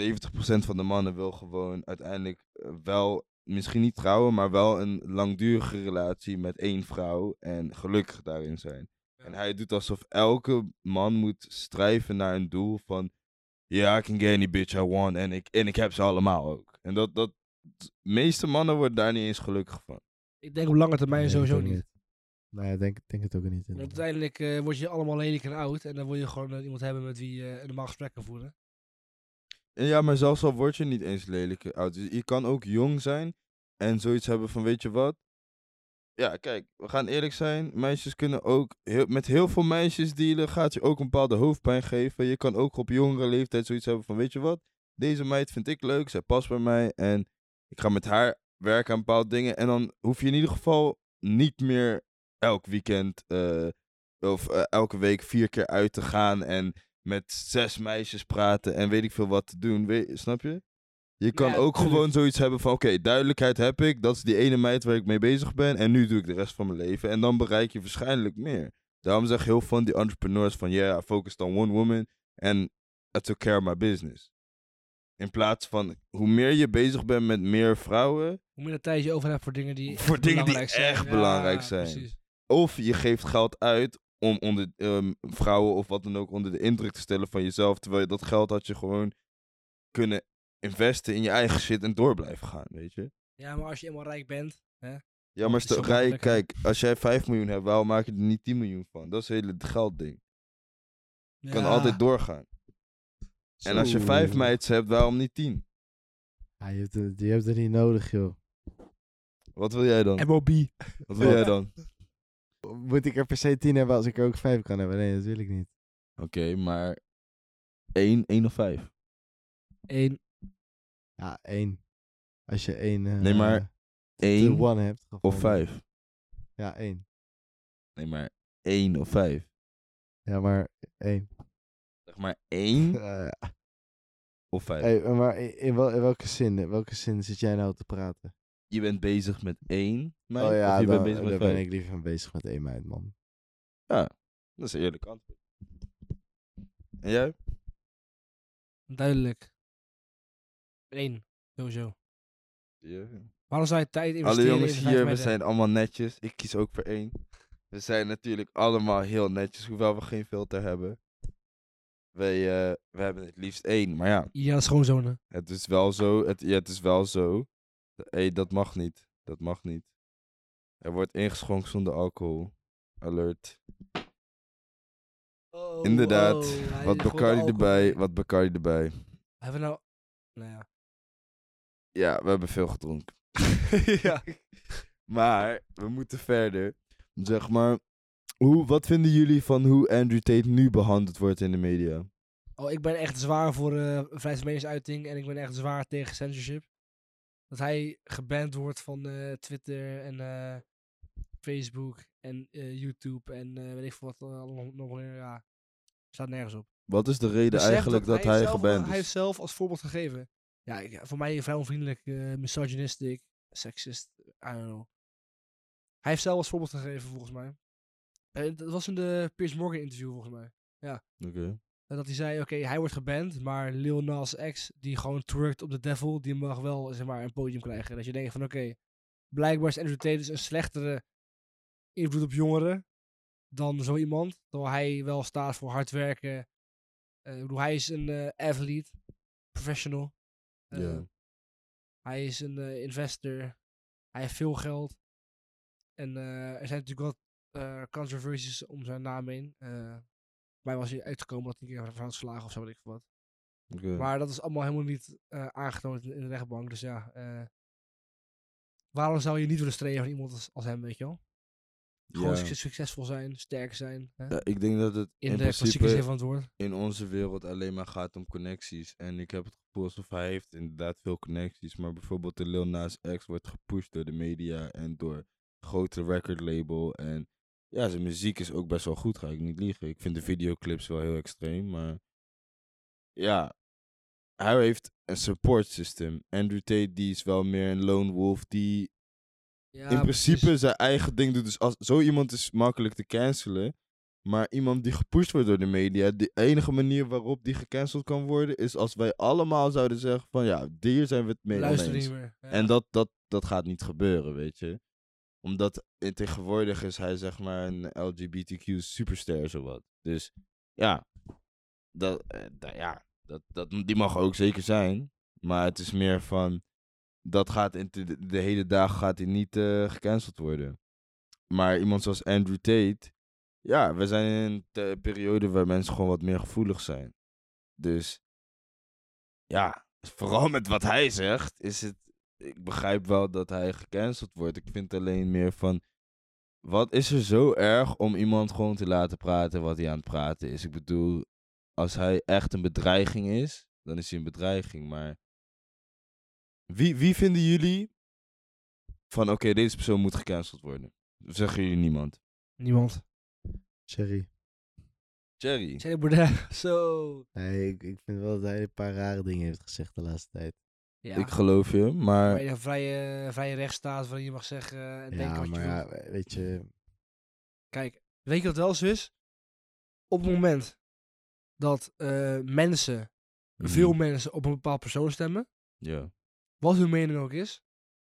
70% van de mannen wil gewoon uiteindelijk eh, wel, misschien niet trouwen, maar wel een langdurige relatie met één vrouw en gelukkig daarin zijn. En hij doet alsof elke man moet strijven naar een doel van, ja, I can get any bitch I want en ik, en ik heb ze allemaal ook. En dat, dat, de meeste mannen worden daar niet eens gelukkig van. Ik denk op lange termijn Nee, sowieso niet. Nee, ik denk, denk het ook niet. Want uiteindelijk eh, word je allemaal lelijk en oud. En dan wil je gewoon eh, iemand hebben met wie je een normaal gesprek kan voeren. Ja, maar zelfs al word je niet eens lelijk oud. dus Je kan ook jong zijn en zoiets hebben van, weet je wat? Ja, kijk, we gaan eerlijk zijn. Meisjes kunnen ook, met heel veel meisjes dealen gaat je ook een bepaalde hoofdpijn geven. Je kan ook op jongere leeftijd zoiets hebben van, weet je wat? Deze meid vind ik leuk, zij past bij mij en ik ga met haar werken aan bepaalde dingen. En dan hoef je in ieder geval niet meer elk weekend eh, of eh, elke week vier keer uit te gaan en met zes meisjes praten en weet ik veel wat te doen. Weet, snap je? Je kan Ja, ook tuurlijk. gewoon zoiets hebben van, oké, duidelijkheid heb ik. Dat is die ene meid waar ik mee bezig ben. En nu doe ik de rest van mijn leven. En dan bereik je waarschijnlijk meer. Daarom zeg heel veel van die entrepreneurs van, yeah, I focused on one woman. And I took care of my business. In plaats van, hoe meer je bezig bent met meer vrouwen, Hoe meer tijd je over hebt voor dingen die Voor echt dingen die belangrijk zijn. echt Ja, belangrijk zijn. Precies. of je geeft geld uit om onder ehm, vrouwen of wat dan ook onder de indruk te stellen van jezelf. Terwijl je dat geld had je gewoon kunnen investen in je eigen shit en door blijven gaan, weet je. Ja, maar als je eenmaal rijk bent. Ja, maar stel, rijk, hè? kijk, als jij 5 miljoen hebt, waarom maak je er niet 10 miljoen van? Dat is het hele geldding. Je kan altijd doorgaan. En als je 5 Zo. meids hebt, waarom niet 10? Ja, je, hebt het, je hebt het niet nodig, joh. Wat wil jij dan? MOB. Wat wil jij dan? Moet ik er per se tien hebben als ik er ook vijf kan hebben? Nee, dat wil ik niet. Oké, maar 1, 1 of 5? Eén. Ja, één. Als je één... eh, Nee, maar de 1 one hebt. of gevonden. 5? Ja, één. Nee, maar 1 of 5? Ja, maar één. Zeg maar 1 Eh, of 5? hey, maar in wel, in welke zin? In welke zin zit jij nou te praten? Je bent bezig met 1 meid, oh ja, of je dan, bent bezig met daar 5? ben ik liever bezig met één meid, man. Dat is een eerlijk antwoord. En jij? Duidelijk. Eén. Sowieso. Ja. Waarom zou je tijd investeren Alle jongens in hier, we zijn allemaal netjes. Ik kies ook voor één. We zijn natuurlijk allemaal heel netjes, hoewel we geen filter hebben. Wij, eh, we hebben het liefst één, maar ja, Ja, schoonzonen. het is wel zo. Het, ja, het is wel zo. Hé, dat mag niet. Dat mag niet. Er wordt ingeschonken zonder alcohol. Alert. Oh, Inderdaad. oh, wat gooit Bacardi erbij, wat Bacardi erbij. Hebben we nou... Nou ja. Ja, we hebben veel gedronken. ja. Maar we moeten verder. Zeg maar, hoe, wat vinden jullie van hoe Andrew Tate nu behandeld wordt in de media? Oh, ik ben echt zwaar voor vrijheid meningsuiting en ik ben echt zwaar tegen censorship. Dat hij geband wordt van eh, Twitter en eh, Facebook en eh, YouTube en weet ik veel wat allemaal nog meer. Ja, staat nergens op. Wat is de reden Besef eigenlijk dat, hij, zelf, geband Hij is? heeft zelf als voorbeeld gegeven. Ja, ik, voor mij vrij onvriendelijk, misogynistic, sexist, I don't know. Hij heeft zelf als voorbeeld gegeven, volgens mij. Dat was in de Piers Morgan interview, volgens mij. Oké. En Dat hij zei, oké, hij wordt geband, maar Lil Nas X, die gewoon twerkt op de devil, die mag wel, zeg maar, een podium krijgen. Dat je denkt van, oké, blijkbaar is Andrew Tate dus een slechtere invloed op jongeren dan zo iemand. Terwijl hij wel staat voor hard werken. Eh, ik bedoel, hij is een eh, athlete, professional. Eh. Hij is een investor. Hij heeft veel geld. En er zijn natuurlijk wat controversies om zijn naam heen. Mij was hij uitgekomen dat hij een keer van geslagen of zo, weet ik wat. Maar dat is allemaal helemaal niet eh, aangetoond in de rechtbank. Dus ja, eh, waarom zou je niet willen streven van iemand als, als hem, weet je wel? Gewoon Ja. succesvol zijn, sterk zijn. Hè? Ja, ik denk dat het in in, de klassieke zin principe van het woord. in onze wereld alleen maar gaat om connecties. En ik heb het gevoel alsof hij heeft inderdaad veel connecties. Maar bijvoorbeeld de Lil Nas X wordt gepusht door de media en door grote record label. En ja, zijn muziek is ook best wel goed, ga ik niet liegen. Ik vind de videoclips wel heel extreem, maar ja, hij heeft een support system. Andrew Tate die is wel meer een lone wolf die Ja, in principe precies. zijn eigen ding doet. Dus als, zo iemand is makkelijk te cancelen. Maar iemand die gepusht wordt door de media, de enige manier waarop die gecanceld kan worden, is als wij allemaal zouden zeggen van ja, hier zijn we het mee Luister niet meer. Ja. En dat, dat, dat gaat niet gebeuren, weet je. Omdat in tegenwoordig is hij zeg maar een LGBTQ superster zowat. Dus ja, dat, eh, ja dat, dat, die mag ook zeker zijn. Maar het is meer van, dat gaat in de, hele dagen gaat hij niet eh, gecanceld worden. Maar iemand zoals Andrew Tate, ja, we zijn in een periode waar mensen gewoon wat meer gevoelig zijn. Dus ja, vooral met wat hij zegt, is het. Ik begrijp wel dat hij gecanceld wordt. Ik vind alleen meer van. Wat is er zo erg om iemand gewoon te laten praten wat hij aan het praten is? Ik bedoel, als hij echt een bedreiging is, dan is hij een bedreiging. Maar wie, wie vinden jullie van oké, deze persoon moet gecanceld worden? Of zeggen jullie niemand? Niemand. Cherry. Jerry. Thierry Baudet. Zo. Nee, ik, ik vind wel dat hij een paar rare dingen heeft gezegd de laatste tijd. Ja. Ik geloof je, maar. Waar je een vrije, vrije rechtsstaat waarin je mag zeggen en denken Ja, wat je maar wilt. ja, weet je... Kijk, weet je wat wel is? Op het moment dat eh, mensen, Mhm. veel mensen op een bepaald persoon stemmen, Ja. wat hun mening ook is,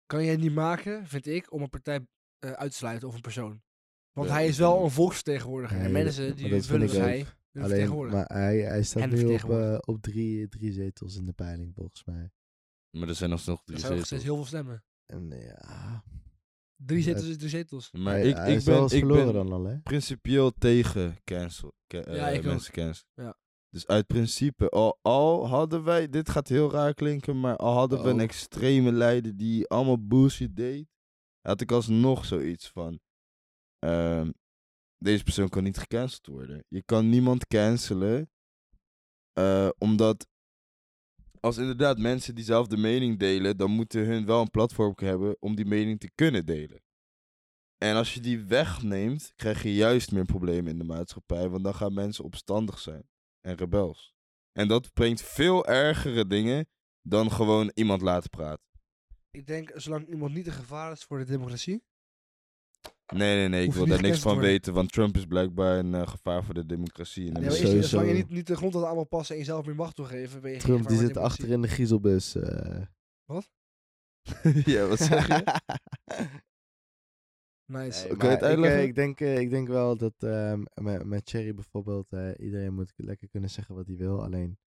kan het niet maken, vind ik, om een partij eh, uit te sluiten of een persoon. Want Ja, hij is wel een volksvertegenwoordiger. en mensen maar die ik zij Alleen, maar hij, hij staat En nu op, eh, op drie, drie zetels in de peiling, volgens mij. Maar er zijn nog nog Er drie zijn nog zetels. steeds heel veel stemmen. En ja... Drie zetels is drie zetels. Maar ik, ik ben, ik verloren ben dan al, hè? principieel tegen cancel. ca- Ja, eh, ik ook. mensen cancel. Ja. Dus uit principe, al, al hadden wij, dit gaat heel raar klinken, maar al hadden we een Oh. extreme leider die allemaal bullshit deed, had ik alsnog zoiets van, ehm, deze persoon kan niet gecanceld worden. Je kan niemand cancelen, eh, omdat als inderdaad mensen diezelfde mening delen, dan moeten hun wel een platform hebben om die mening te kunnen delen. En als je die wegneemt, krijg je juist meer problemen in de maatschappij, want dan gaan mensen opstandig zijn en rebels. En dat brengt veel ergere dingen dan gewoon iemand laten praten. Ik denk, zolang iemand niet een gevaar is voor de democratie. Nee, nee, nee, ik wil daar niks van weten, want Trump is blijkbaar een eh, gevaar voor de democratie. En Nee, maar is, sowieso. zolang je niet, niet de grond allemaal passen en jezelf meer macht toegeven, ben je Trump die zit achter in de griezelbus. eh. ja, wat zeg je? Nice. Nee, Kan je het maar ik, eh, uitleggen? Ik, denk, eh, ik denk wel dat ehm, met, met Cherry bijvoorbeeld, eh, iedereen moet lekker kunnen zeggen wat hij wil. Alleen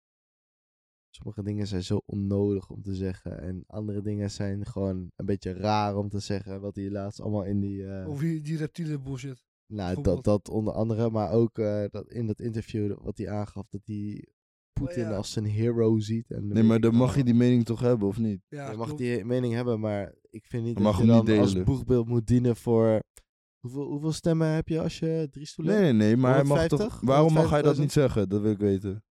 sommige dingen zijn zo onnodig om te zeggen. En andere dingen zijn gewoon een beetje raar om te zeggen. Wat hij laatst allemaal in die. eh, Of die, die reptiele bullshit. nou, dat, dat onder andere, maar ook eh, dat in dat interview wat hij aangaf dat hij Poetin Oh ja. als zijn hero ziet. En Nee, maar dan mag je die mening toch hebben, of niet? Ja, je mag klopt. die mening hebben, maar ik vind niet dat je dan niet als boegbeeld moet dienen voor... Hoeveel, hoeveel stemmen heb je als je drie stoelen Nee, hebt? nee, nee, maar hij mag 150? toch... Waarom mag hij dat 150.000? niet zeggen? Dat wil ik weten.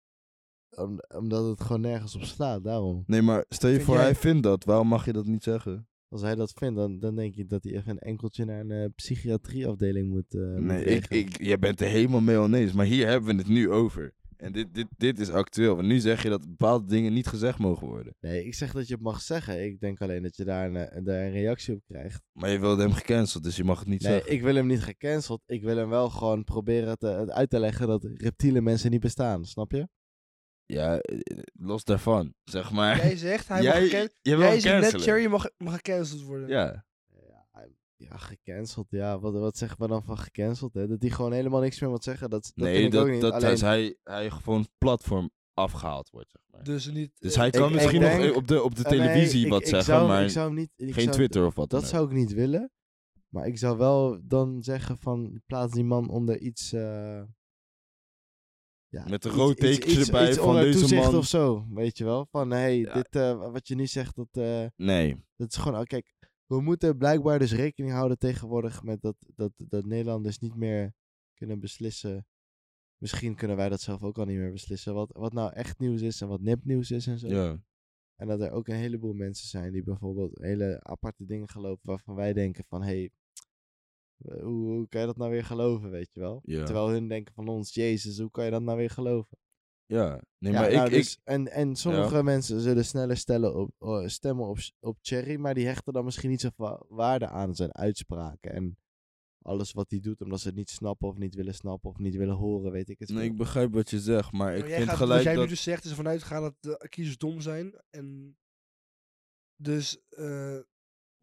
Om- omdat het gewoon nergens op slaat, daarom. Nee, maar stel je Vind voor, jij- hij vindt dat. Waarom mag je dat niet zeggen? Als hij dat vindt, dan, dan denk ik dat hij even een enkeltje naar een eh, psychiatrieafdeling moet, moet Nee, ik, ik, jij bent er helemaal mee oneens. Maar hier hebben we het nu over. En dit, dit, dit is actueel. Want nu zeg je dat bepaalde dingen niet gezegd mogen worden. Nee, ik zeg dat je het mag zeggen. Ik denk alleen dat je daar een, eh, daar een reactie op krijgt. Maar je wilde hem gecanceld, dus je mag het niet Nee, zeggen. ik wil hem niet gecanceld. Ik wil hem wel gewoon proberen te, het uit te leggen dat reptiele mensen niet bestaan. Snap je? Ja, eh, los daarvan. Zeg maar. Jij zegt, hij jij, mag Jij zegt net. Cherry mag, mag gecanceld worden. Ja. Ja, gecanceld. Ja, wat, wat zeggen we dan van gecanceld? Hè? Dat hij gewoon helemaal niks meer moet zeggen. Dat, dat nee, vind ik dat, ook niet. dat Alleen, is hij, hij gewoon platform afgehaald wordt, zeg maar. Dus niet... Dus eh, hij kan ik misschien denk- nog op de, op de eh, nee, televisie ik- wat ik zeggen, zou, maar ik zou niet, ik geen zou- Twitter of wat dan Dat zou ik niet willen. Maar ik zou wel dan zeggen van plaats die man onder iets. eh, ja, Met een rood tekentje erbij iets van onder deze toezicht man. of zo, weet je wel? Van hey, Ja. dit, eh, wat je nu zegt, dat, eh, Nee. dat is gewoon. oh, kijk, we moeten blijkbaar dus rekening houden tegenwoordig met dat, dat, dat Nederlanders niet meer kunnen beslissen. Misschien kunnen wij dat zelf ook al niet meer beslissen. Wat, wat nou echt nieuws is en wat nepnieuws is en zo. Ja. En dat er ook een heleboel mensen zijn die bijvoorbeeld hele aparte dingen geloven waarvan wij denken van, hé, hey, hoe, hoe kan je dat nou weer geloven, weet je wel? Ja. Terwijl hun denken van ons, jezus, hoe kan je dat nou weer geloven? Ja, nee, Ja, maar nou, ik, dus, ik... en, en sommige mensen zullen sneller stellen op, oh, stemmen op, op Cherry, maar die hechten dan misschien niet zoveel waarde aan zijn uitspraken. En alles wat hij doet, omdat ze het niet snappen of niet willen snappen of niet willen horen, weet ik het Nee, veel. ik begrijp wat je zegt, maar ik Maar vind gaat, gelijk wat jij dat... nu dus zegt is ervan uitgaan dat de kiezers dom zijn. En dus... eh,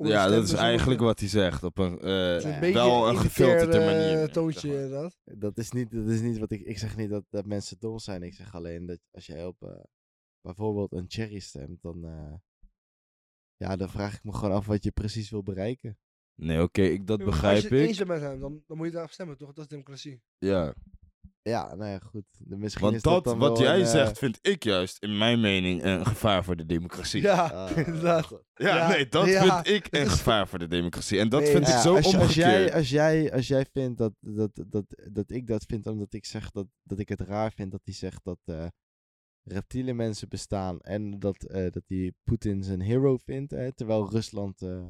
Ja, dat is eigenlijk wat hij zegt. Op een, eh, wel een gefilterde manier. toontje zeg maar. inderdaad. Dat is niet, dat is niet wat ik... Ik zeg niet dat, dat mensen dom zijn. Ik zeg alleen dat als jij op eh, bijvoorbeeld een Cherry stemt, dan... eh, ja, dan vraag ik me gewoon af wat je precies wil bereiken. Nee, oké, ik, dat begrijp Als je het eens ik. bent met hem, dan, dan moet je daarop stemmen, toch? Dat is democratie. Ja, Ja, nou ja, goed. Misschien want is dat, dat, dan wat wel jij een, eh, zegt, vind ik juist, in mijn mening, een gevaar voor de democratie. Ja, ah, inderdaad. Ja, Ja, nee, dat ja, vind ik een gevaar voor de democratie. En dat Nee, vind Ja, ik zo als, als, jij, als, jij, als jij vindt dat, dat, dat, dat ik dat vind, omdat ik zeg dat, dat ik het raar vind dat hij zegt dat eh reptiele mensen bestaan en dat, eh, dat hij Poetin zijn hero vindt, hè, terwijl Rusland eh,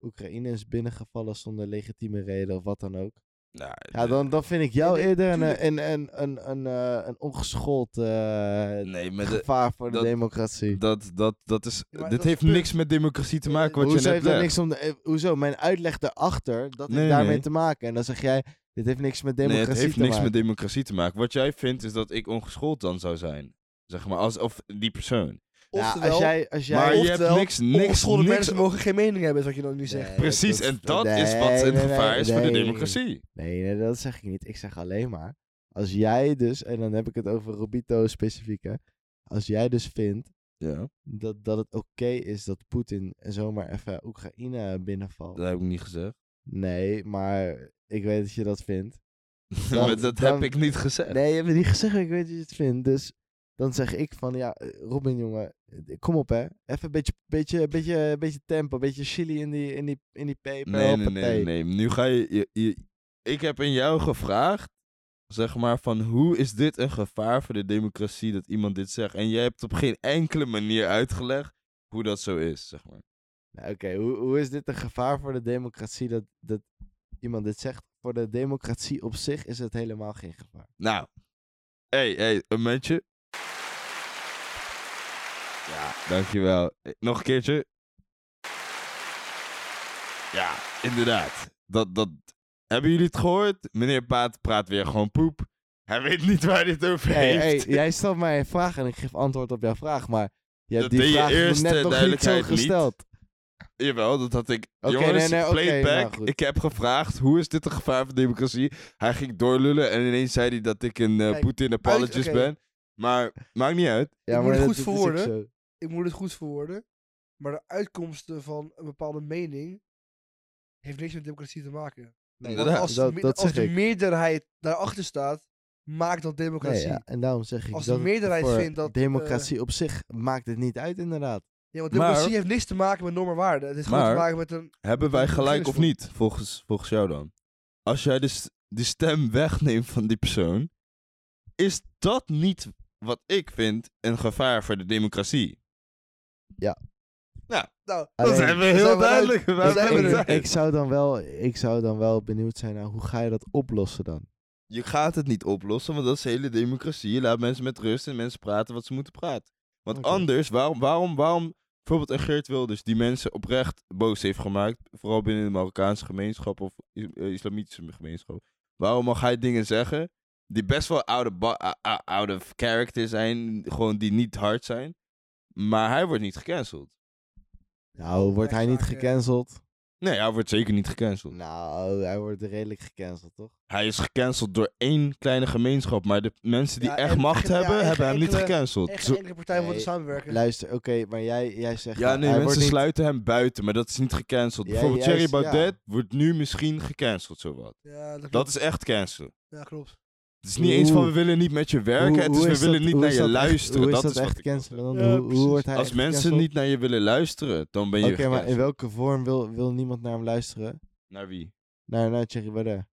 Oekraïne is binnengevallen zonder legitieme reden of wat dan ook. Nou, Ja, dan, dan vind ik jou nee, eerder een, een, een, een, een, eh, een ongeschoold eh, nee, maar de, gevaar voor de democratie. dat, dat, dat is, Ja, dit dat heeft niks met democratie te maken wat je hoezo net heeft dat niks om de, eh, hoezo? Mijn uitleg daarachter, dat Nee, heeft daarmee nee. te maken. En dan zeg jij, dit heeft niks met democratie nee, het heeft te niks maken. met democratie te maken. Wat jij vindt is dat ik ongeschoold dan zou zijn. Zeg maar, als, of die persoon. Ja, Oftewel, als jij, als jij, Maar je hebt niks- niks- niks- mensen mogen geen mening hebben, is wat je dan nu zegt. Nee, Precies, dat- en dat nee, is wat een nee, gevaar nee, is voor de democratie. Nee, nee, dat zeg ik niet. Ik zeg alleen maar, als jij dus, en dan heb ik het over Robito specifiek, hè. Als jij dus vindt Ja, dat, dat het oké is dat Poetin zomaar even Oekraïne binnenvalt. dat heb ik niet gezegd. Nee, maar ik weet dat je dat vindt. Dan- dat dan- heb ik niet gezegd. Nee, je hebt het niet gezegd, ik weet dat je het vindt. Dus dan zeg ik van, ja, eh, Robin jongen, eh, kom op hè. Even een beetje, beetje, beetje, beetje tempo, een beetje chili in die, in die, in die peper. Nee, nee, nee, nee. Nu ga je, je, je- Ik heb in jou gevraagd, zeg maar, van hoe is dit een gevaar voor de democratie dat iemand dit zegt? En jij hebt op geen enkele manier uitgelegd hoe dat zo is, zeg maar. Nou, Oké, hoe, hoe is dit een gevaar voor de democratie dat, dat iemand dit zegt? Voor de democratie op zich is het helemaal geen gevaar. Nou, hé, hey, hey, een momentje. Ja, dankjewel. Eh, Nog een keertje. Ja, inderdaad. Dat, dat... Hebben jullie het gehoord? Meneer Paat praat weer gewoon poep. Hij weet niet waar hij het over Hey, heeft. hey, jij stelt mij een vraag en ik geef antwoord op jouw vraag, maar je hebt Dat die je vraag eerst, net eh, nog niet zo niet. gesteld. Jawel, dat had ik. Jongens, nee, nee, oké, playback. nou goed. ik heb gevraagd, hoe is dit een gevaar voor democratie? Hij ging doorlullen en ineens zei hij dat ik een Kijk, Poetin apologist ben. Maar maakt niet uit. Ja, maar het dat- goed verwoorden. Ik moet het goed verwoorden. Maar de uitkomsten van een bepaalde mening heeft niks met democratie te maken. Want Inderdaad, als, dat- de, dat als zeg de ik. meerderheid daarachter staat, maakt dat Nee, democratie. ja, en daarom zeg ik Als de dat meerderheid voor vindt dat, eh, democratie op zich maakt het niet uit inderdaad. Ja, want Maar- democratie heeft niks te maken met normen en waarden. Het heeft gewoon Maar- te maken met een... Hebben wij gelijk of niet, volgens, volgens jou dan? Als jij de, s- de stem wegneemt van die persoon, is dat niet wat ik vind een gevaar voor de democratie? Ja. Nou, Nou, Alleen- zijn we heel duidelijk. Ik, ik, zou dan wel, ik zou dan wel benieuwd zijn naar hoe ga je dat oplossen dan? Je gaat het niet oplossen, want dat is de hele democratie. Je laat mensen met rust en mensen praten wat ze moeten praten. Want anders, waarom, waarom, waarom, bijvoorbeeld een Geert Wilders, die mensen oprecht boos heeft gemaakt, vooral binnen de Marokkaanse gemeenschap of eh, islamitische gemeenschap. Waarom mag hij dingen zeggen die best wel out of, out of character zijn, gewoon die niet hard zijn, maar hij wordt niet gecanceld. Nou, wordt hij niet gecanceld? Nee, hij wordt zeker niet gecanceld. Nou, hij wordt redelijk gecanceld, toch? Hij is gecanceld door één kleine gemeenschap, maar de mensen die Ja, echt en macht ja, hebben, en hebben hem niet gecanceld. Echt Zo- enkele partij Nee, samenwerken. Luister, oké, maar jij, jij zegt... Ja, nee, hij mensen wordt niet- sluiten hem buiten, maar dat is niet gecanceld. Ja, Bijvoorbeeld juist, Thierry ja. Baudet wordt nu misschien gecanceld, zowat. Ja, dat, Dat is echt cancelen. Ja, klopt. Het is niet eens van we willen niet met je werken, Hoe- het is hoe we is willen dat- niet hoe naar je dat echt- luisteren. Dat dat is echt cancelen dan? Ja, hoe, hoe wordt hij Als mensen niet naar je willen luisteren, dan ben je Oké, maar in welke vorm wil, wil niemand naar hem luisteren? Naar wie? Naar, naar Thierry Baudet.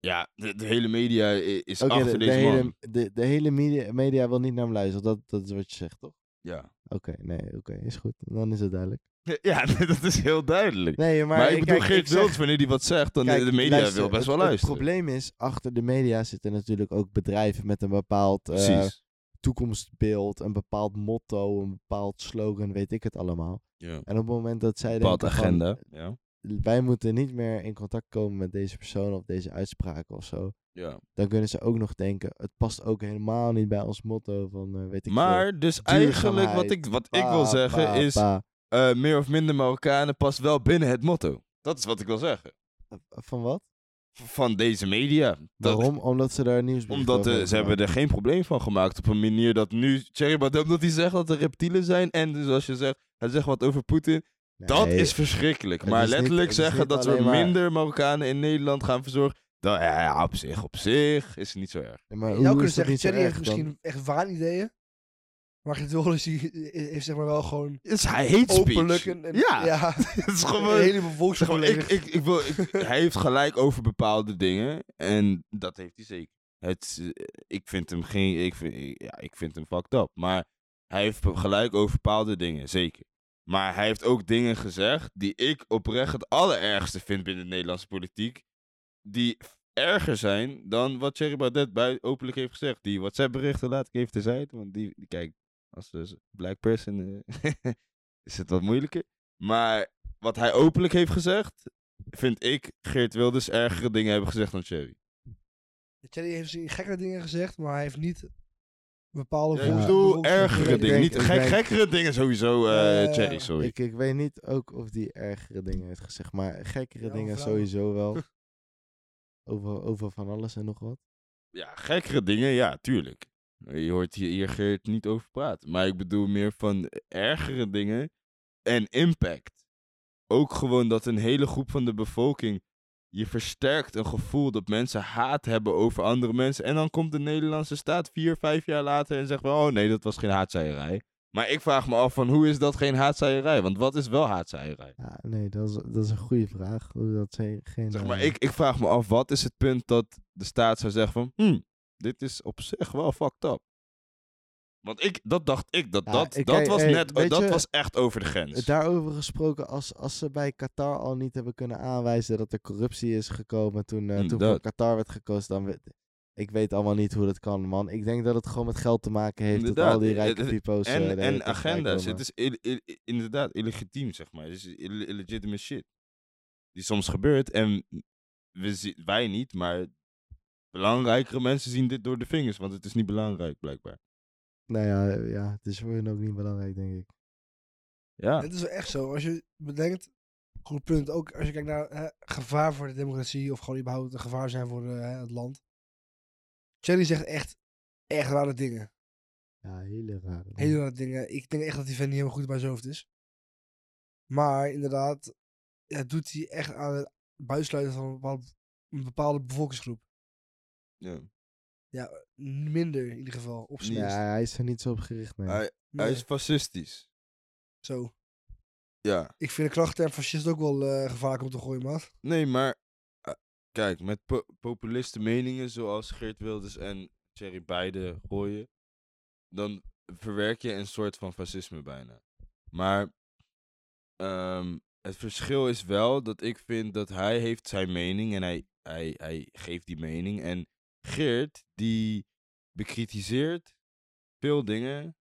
Ja, de, de hele media is Oké, achter de, de deze hele, man. de, de hele media, media wil niet naar hem luisteren. Dat, dat is wat je zegt, toch? Ja. Oké, nee, oké, is goed. Dan is het duidelijk. Ja, dat is heel duidelijk. Nee, maar, Maar, ik bedoel, kijk, Geert Wilders, wanneer die wat zegt, dan kijk, de, media luister, wil best wel het, luisteren. Het probleem is, achter de media zitten natuurlijk ook bedrijven met een bepaald eh, toekomstbeeld, een bepaald motto, een bepaald slogan, weet ik het allemaal. Ja. En op het moment dat zij Bepaald denken van, agenda. Ja. wij moeten niet meer in contact komen met deze persoon of deze uitspraken of zo, ja. dan kunnen ze ook nog denken, het past ook helemaal niet bij ons motto van, eh, weet ik veel, Maar dus eigenlijk wat ik, wat ik wil zeggen pa, is, pa. Eh, meer of minder Marokkanen past wel binnen het motto. Dat is wat ik wil zeggen. Van wat? Van deze media. Dat- Waarom? Omdat ze daar nieuws Omdat eh, ze hebben er geen probleem van gemaakt op een manier dat nu... Thierry Baudet, omdat hij zegt dat er reptielen zijn. En dus als je zegt, hij zegt wat over Poetin. Dat is verschrikkelijk. Maar is letterlijk zeggen dat we maar- minder Marokkanen in Nederland gaan verzorgen. Dan, ja, ja, op zich, op zich is het niet zo erg. maar Je hoe kunnen dat zeggen, Thierry heeft dan? misschien echt waanideeën. Maar Wilders die heeft zeg maar wel gewoon Dus hij heet speech. openlijk een, een- Ja. ja, Het is een gewoon... hele Zeg volksgroep maar, ik, ik, ik wil, ik- hij heeft gelijk over bepaalde dingen. En dat heeft hij zeker. Het, is, eh, ik vind hem geen. Ik vind, ja, ik vind hem fucked up. Maar hij heeft gelijk over bepaalde dingen, zeker. Maar hij heeft ook dingen gezegd die ik oprecht het allerergste vind binnen de Nederlandse politiek. Die erger zijn dan wat Thierry Baudet bij openlijk heeft gezegd. Die WhatsApp-berichten laat ik even terzijde. Want die kijk, als dus black person eh, is het wat moeilijker. Maar wat hij openlijk heeft gezegd, vind ik Geert Wilders ergere dingen hebben gezegd dan Thierry. Thierry heeft gekkere dingen gezegd, maar hij heeft niet bepaalde Ja, ik bedoel ergere dingen. Niet gek, gekkere dingen sowieso, eh Thierry, sorry. Ik, ik weet niet ook of die ergere dingen heeft gezegd, maar gekkere Ja, dingen sowieso wel. over, over van alles en nog wat. Ja, gekkere dingen, ja, tuurlijk. Je hoort hier, hier Geert niet over praten. Maar ik bedoel meer van ergere dingen en impact. Ook gewoon dat een hele groep van de bevolking. Je versterkt een gevoel dat mensen haat hebben over andere mensen. En dan komt de Nederlandse staat vier, vijf jaar later en zegt wel: Oh nee, dat was geen haatzaaierij. Maar ik vraag me af van hoe is dat geen haatzaaierij? Want wat is wel haatzaaierij? Ja, nee, dat is, dat is een goede vraag. Hoe dat geen, Zeg maar, eh, ik, ik vraag me af, wat is het punt dat de staat zou zeggen van, hm, dit is op zich wel fucked up. Want ik, dat dacht ik, dat, Ja, dat, ik- dat was hey, net, dat je, was echt over de grens. Daarover gesproken, als, als ze bij Qatar al niet hebben kunnen aanwijzen dat er corruptie is gekomen toen, eh, toen voor. Qatar werd gekozen, dan weet ik weet allemaal niet hoe dat kan, man. Ik denk dat het gewoon met geld te maken heeft dat Inderdaad, al die eh, rijke pipo's eh, en, en agenda's, het is inderdaad illegitiem, zeg maar. Het is ill- illegitimate shit. Die soms gebeurt en we wij niet, maar belangrijkere mensen zien dit door de vingers, want het is niet belangrijk, blijkbaar. Nou ja, ja, het is voor hun ook niet belangrijk, denk ik. Ja, Het is wel echt zo. Als je bedenkt, goed punt, ook als je kijkt naar hè, gevaar voor de democratie of gewoon überhaupt een gevaar zijn voor eh, hè, het land. Thierry zegt echt, echt rare dingen. Ja, hele rare. Hele rare dingen. Ik denk echt dat die vent niet helemaal goed bij zijn hoofd is. Maar inderdaad, ja, doet hij echt aan het buitsluiten van een bepaalde, een bepaalde bevolkingsgroep. Ja. Minder in ieder geval, op zijn minst. Ja, hij is er niet zo op gericht, nee. Hij, hij is fascistisch. Zo. Ja. Ik vind de krachtterm fascist ook wel eh, gevaarlijk om te gooien, maat. Nee, maar eh, kijk, met po populiste meningen zoals Geert Wilders en Thierry beide gooien, dan verwerk je een soort van fascisme bijna. Maar ehm, het verschil is wel dat ik vind dat hij heeft zijn mening en hij, hij, hij geeft die mening. En Geert, die bekritiseert veel dingen,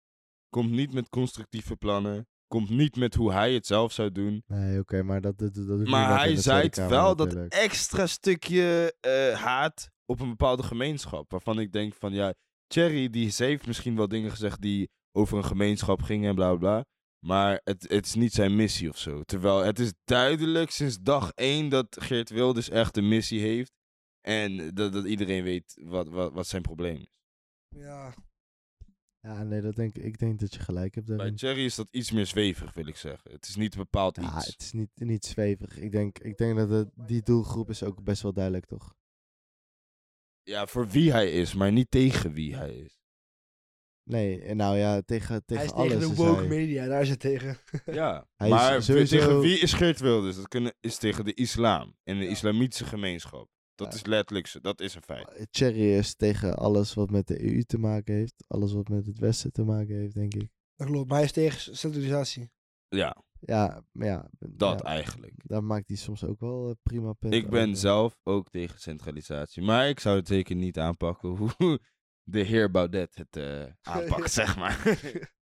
komt niet met constructieve plannen, komt niet met hoe hij het zelf zou doen. Nee, oké, maar dat, dat, dat Maar hij zaait Kamer wel dat extra stukje eh, haat op een bepaalde gemeenschap. Waarvan ik denk van ja, Thierry die heeft misschien wel dingen gezegd die over een gemeenschap gingen en bla bla bla. Maar het, het is niet zijn missie of zo. Terwijl het is duidelijk sinds dag één dat Geert Wilders echt een missie heeft. En dat, dat iedereen weet wat, wat, wat zijn probleem is. Ja, Ja, nee, dat denk, ik ik denk dat je gelijk hebt. Bij. Thierry is dat iets meer zweverig, wil ik zeggen. Het is niet bepaald Ja, iets. het is niet, niet zweverig. Ik denk, ik denk dat het, die doelgroep is ook best wel duidelijk, toch? Ja, voor wie hij is, maar niet tegen wie hij is. Nee, en nou ja, tegen, tegen hij is alles tegen de woke hij- media, daar is het tegen. Ja, Hij maar sowieso- tegen wie is Geert Wilders? Dat kunnen, is tegen de islam en de Ja. islamitische gemeenschap. Dat Ja. is letterlijk zo, dat is een feit. Eh, Thierry is tegen alles wat met de EU te maken heeft. Alles wat met het Westen te maken heeft, denk ik. Dat klopt, maar hij is tegen centralisatie. Ja, Ja, maar ja. dat ja, eigenlijk. Daar maakt hij soms ook wel eh, prima punten Ik ben over. zelf ook tegen centralisatie. Maar ik zou het zeker niet aanpakken hoe de heer Baudet het eh, aanpakt, zeg maar.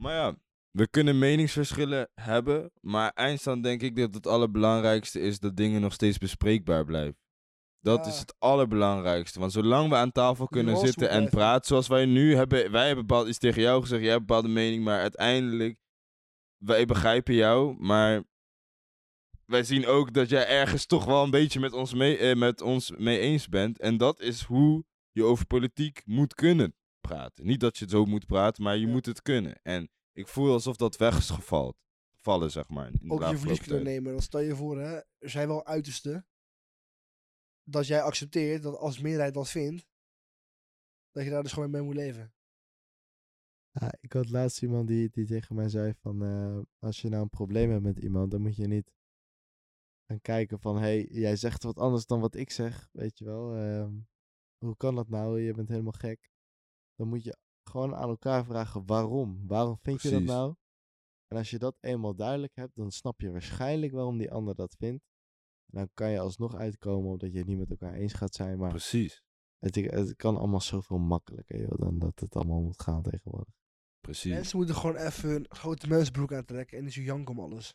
maar ja, we kunnen meningsverschillen hebben, maar eindstand denk ik dat het allerbelangrijkste is dat dingen nog steeds bespreekbaar blijven. Dat is het allerbelangrijkste. Want zolang we aan tafel kunnen zitten en praten zoals wij nu hebben. Wij hebben bepaald iets tegen jou gezegd, jij hebt een bepaalde mening, maar uiteindelijk, wij begrijpen jou, maar wij zien ook dat jij ergens toch wel een beetje met ons mee, eh, met ons mee eens bent. En dat is hoe je over politiek moet kunnen praten. Niet dat je het zo moet praten, maar je Ja. moet het kunnen. En ik voel alsof dat weg is gevallen, gevallen, zeg maar. In ook je verlies kunnen nemen. Dan stel je voor, hè, er zijn wel uitersten. Dat jij accepteert dat als meerderheid dat vindt, dat je daar dus gewoon mee moet leven. Ja, ik had laatst iemand die, die tegen mij zei van, eh, als je nou een probleem hebt met iemand, dan moet je niet gaan kijken van, hé, hey, jij zegt wat anders dan wat ik zeg, weet je wel. ehm, hoe kan dat nou? Je bent helemaal gek. Dan moet je gewoon aan elkaar vragen waarom. Waarom vind je dat nou? En als je dat eenmaal duidelijk hebt, dan snap je waarschijnlijk waarom die ander dat vindt. En dan kan je alsnog uitkomen omdat je het niet met elkaar eens gaat zijn. Maar Precies, het, het kan allemaal zoveel makkelijker joh, dan dat het allemaal moet gaan tegenwoordig. precies. Mensen moeten gewoon even een grote mensbroek aantrekken en niet zo janken om alles.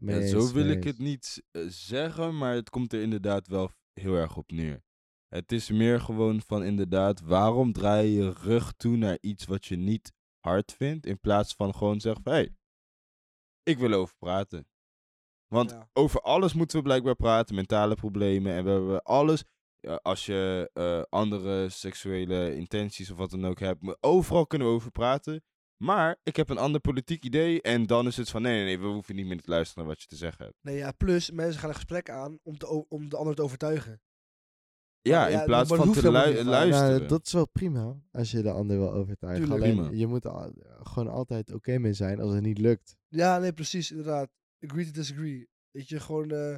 Mee Ja, zo wil ik het niet eh, zeggen, maar het komt er inderdaad wel heel erg op neer. Het is meer gewoon van inderdaad, waarom draai je je rug toe naar iets wat je niet hard vindt, in plaats van gewoon zeggen van, hé, hey, ik wil over praten. Want Ja. over alles moeten we blijkbaar praten, mentale problemen en we hebben alles. Als je eh, andere seksuele intenties of wat dan ook hebt, overal kunnen we over praten. Maar ik heb een ander politiek idee en dan is het van, nee, nee, nee, we hoeven niet meer te luisteren naar wat je te zeggen hebt. Nee, ja, plus mensen gaan een gesprek aan om, te, om de ander te overtuigen. Ja, in plaats van dat te lu- luisteren. Nou, dat is wel prima als je de ander wil overtuigen. Tuurlijk. Alleen Prima. je moet er gewoon altijd oké mee zijn als het niet lukt. Ja, nee, precies, inderdaad. Agree to disagree. Weet je, gewoon... eh,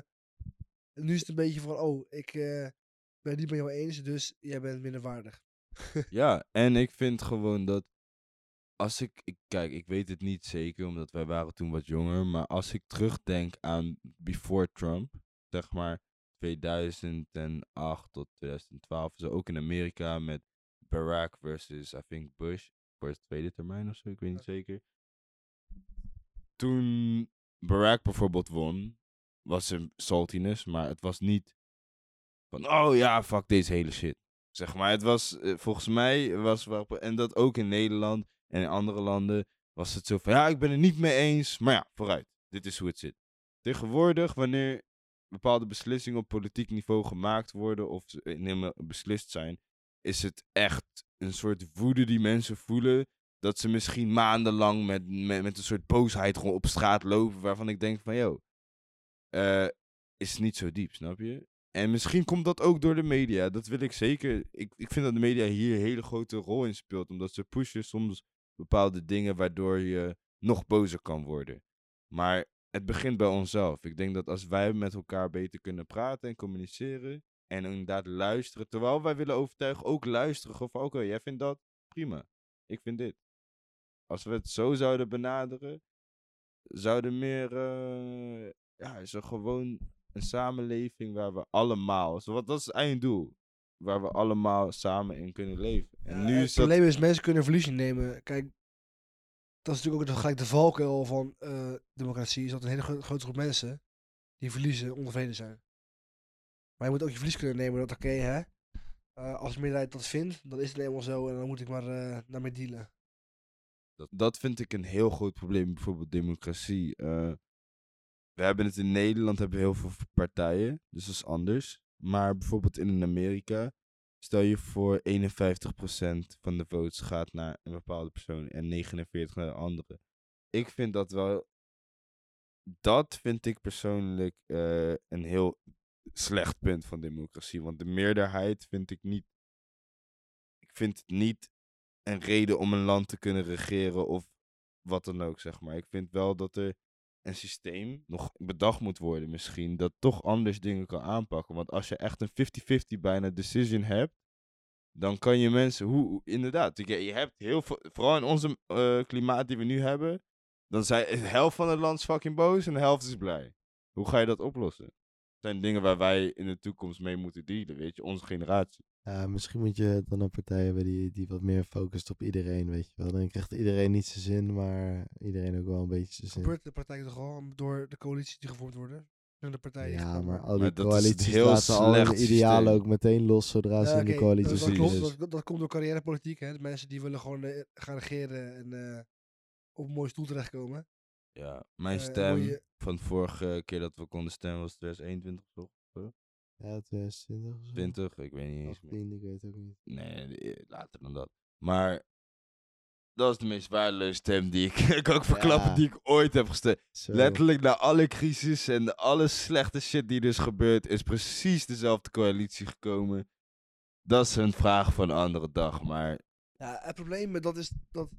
nu is het een beetje van, oh, ik eh, ben het niet met jou eens, dus jij bent minder waardig. Ja, en ik vind gewoon dat als ik, ik, kijk, ik weet het niet zeker, omdat wij waren toen wat jonger, maar als ik terugdenk aan before Trump, zeg maar 2008 tot 2012, zo ook in Amerika met Barack versus, I think, Bush, voor de tweede termijn of zo, ik weet niet zeker. Toen Barack bijvoorbeeld won, was er saltiness, maar het was niet van, oh ja, fuck deze hele shit. Zeg maar, het was eh, volgens mij, was en dat ook in Nederland en in andere landen, was het zo van, ja, ik ben het niet mee eens, maar ja, vooruit. Dit is hoe het zit. Tegenwoordig, wanneer bepaalde beslissingen op politiek niveau gemaakt worden of helemaal beslist zijn, is het echt een soort woede die mensen voelen. Dat ze misschien maandenlang met, met, een soort boosheid gewoon op straat lopen. Waarvan ik denk van, yo, eh, is niet zo diep, snap je? En misschien komt dat ook door de media. Dat wil ik zeker. Ik, ik vind dat de media hier een hele grote rol in speelt. Omdat ze pushen soms bepaalde dingen waardoor je nog bozer kan worden. Maar het begint bij onszelf. Ik denk dat als wij met elkaar beter kunnen praten en communiceren. En inderdaad luisteren. Terwijl wij willen overtuigen, ook luisteren. Gewoon van, oké, jij vindt dat? Prima. Ik vind dit. Als we het zo zouden benaderen, zouden meer, eh, ja, is er gewoon een samenleving waar we allemaal, wat dat is het einddoel, waar we allemaal samen in kunnen leven. En Ja, nu het is dat, probleem is, mensen kunnen verlies nemen. Kijk, dat is natuurlijk ook gelijk de valkuil van eh, democratie. Is dat een hele gro- grote groep mensen die verliezen, ontevreden zijn. Maar je moet ook je verlies kunnen nemen. Dat oké, hè. eh, als de meerderheid dat vindt, dan is het helemaal zo. En dan moet ik maar eh daarmee dealen. dat, dat vind ik een heel groot probleem, bijvoorbeeld democratie. We hebben het in Nederland hebben we heel veel partijen, dus dat is anders. Maar bijvoorbeeld in Amerika, stel je voor 51% van de votes gaat naar een bepaalde persoon en 49% naar de andere. Ik vind dat wel, dat vind ik persoonlijk eh, een heel slecht punt van democratie. Want de meerderheid vind ik niet, ik vind het niet een reden om een land te kunnen regeren of wat dan ook, zeg maar. Ik vind wel dat er een systeem nog bedacht moet worden misschien, dat toch anders dingen kan aanpakken. Want als je echt een 50-50 bijna decision hebt, dan kan je mensen, hoe, inderdaad, je, hebt heel vooral in onze eh, klimaat die we nu hebben, dan zijn de helft van het land fucking boos en de helft is blij. Hoe ga je dat oplossen? Dat zijn dingen waar wij in de toekomst mee moeten dealen, weet je, onze generatie. Ja, misschien moet je dan een partij hebben die, die wat meer focust op iedereen, weet je wel. Dan krijgt iedereen niet zijn zin, maar iedereen ook wel een beetje zijn zin. Gebeurt de praktijk toch al door de coalities die gevormd worden? Zijn de partijen Ja, maar al die Maar dat is coalities heel laten al hun slecht idealen ook meteen los zodra ze Ja, in de coalitie dat zitten. klopt. Dat, dat komt door carrièrepolitiek. Hè? De mensen die willen gewoon eh, gaan regeren en eh, op een mooie stoel terechtkomen. Ja, mijn Eh, stem je- van de vorige keer dat we konden stemmen was 2021 of zo. Ja, 2020 of zo. 20, ik weet niet eens meer. 18, ik weet ook niet. Nee, eh, later dan dat. Maar dat is de meest waardeloze stem die ik, ik kan ook verklappen, Ja. die ik ooit heb gestemd. Zo. Letterlijk na alle crisis en alle slechte shit die dus gebeurt, is precies dezelfde coalitie gekomen. Dat is een vraag van een andere dag, maar Ja, het probleem met dat is dat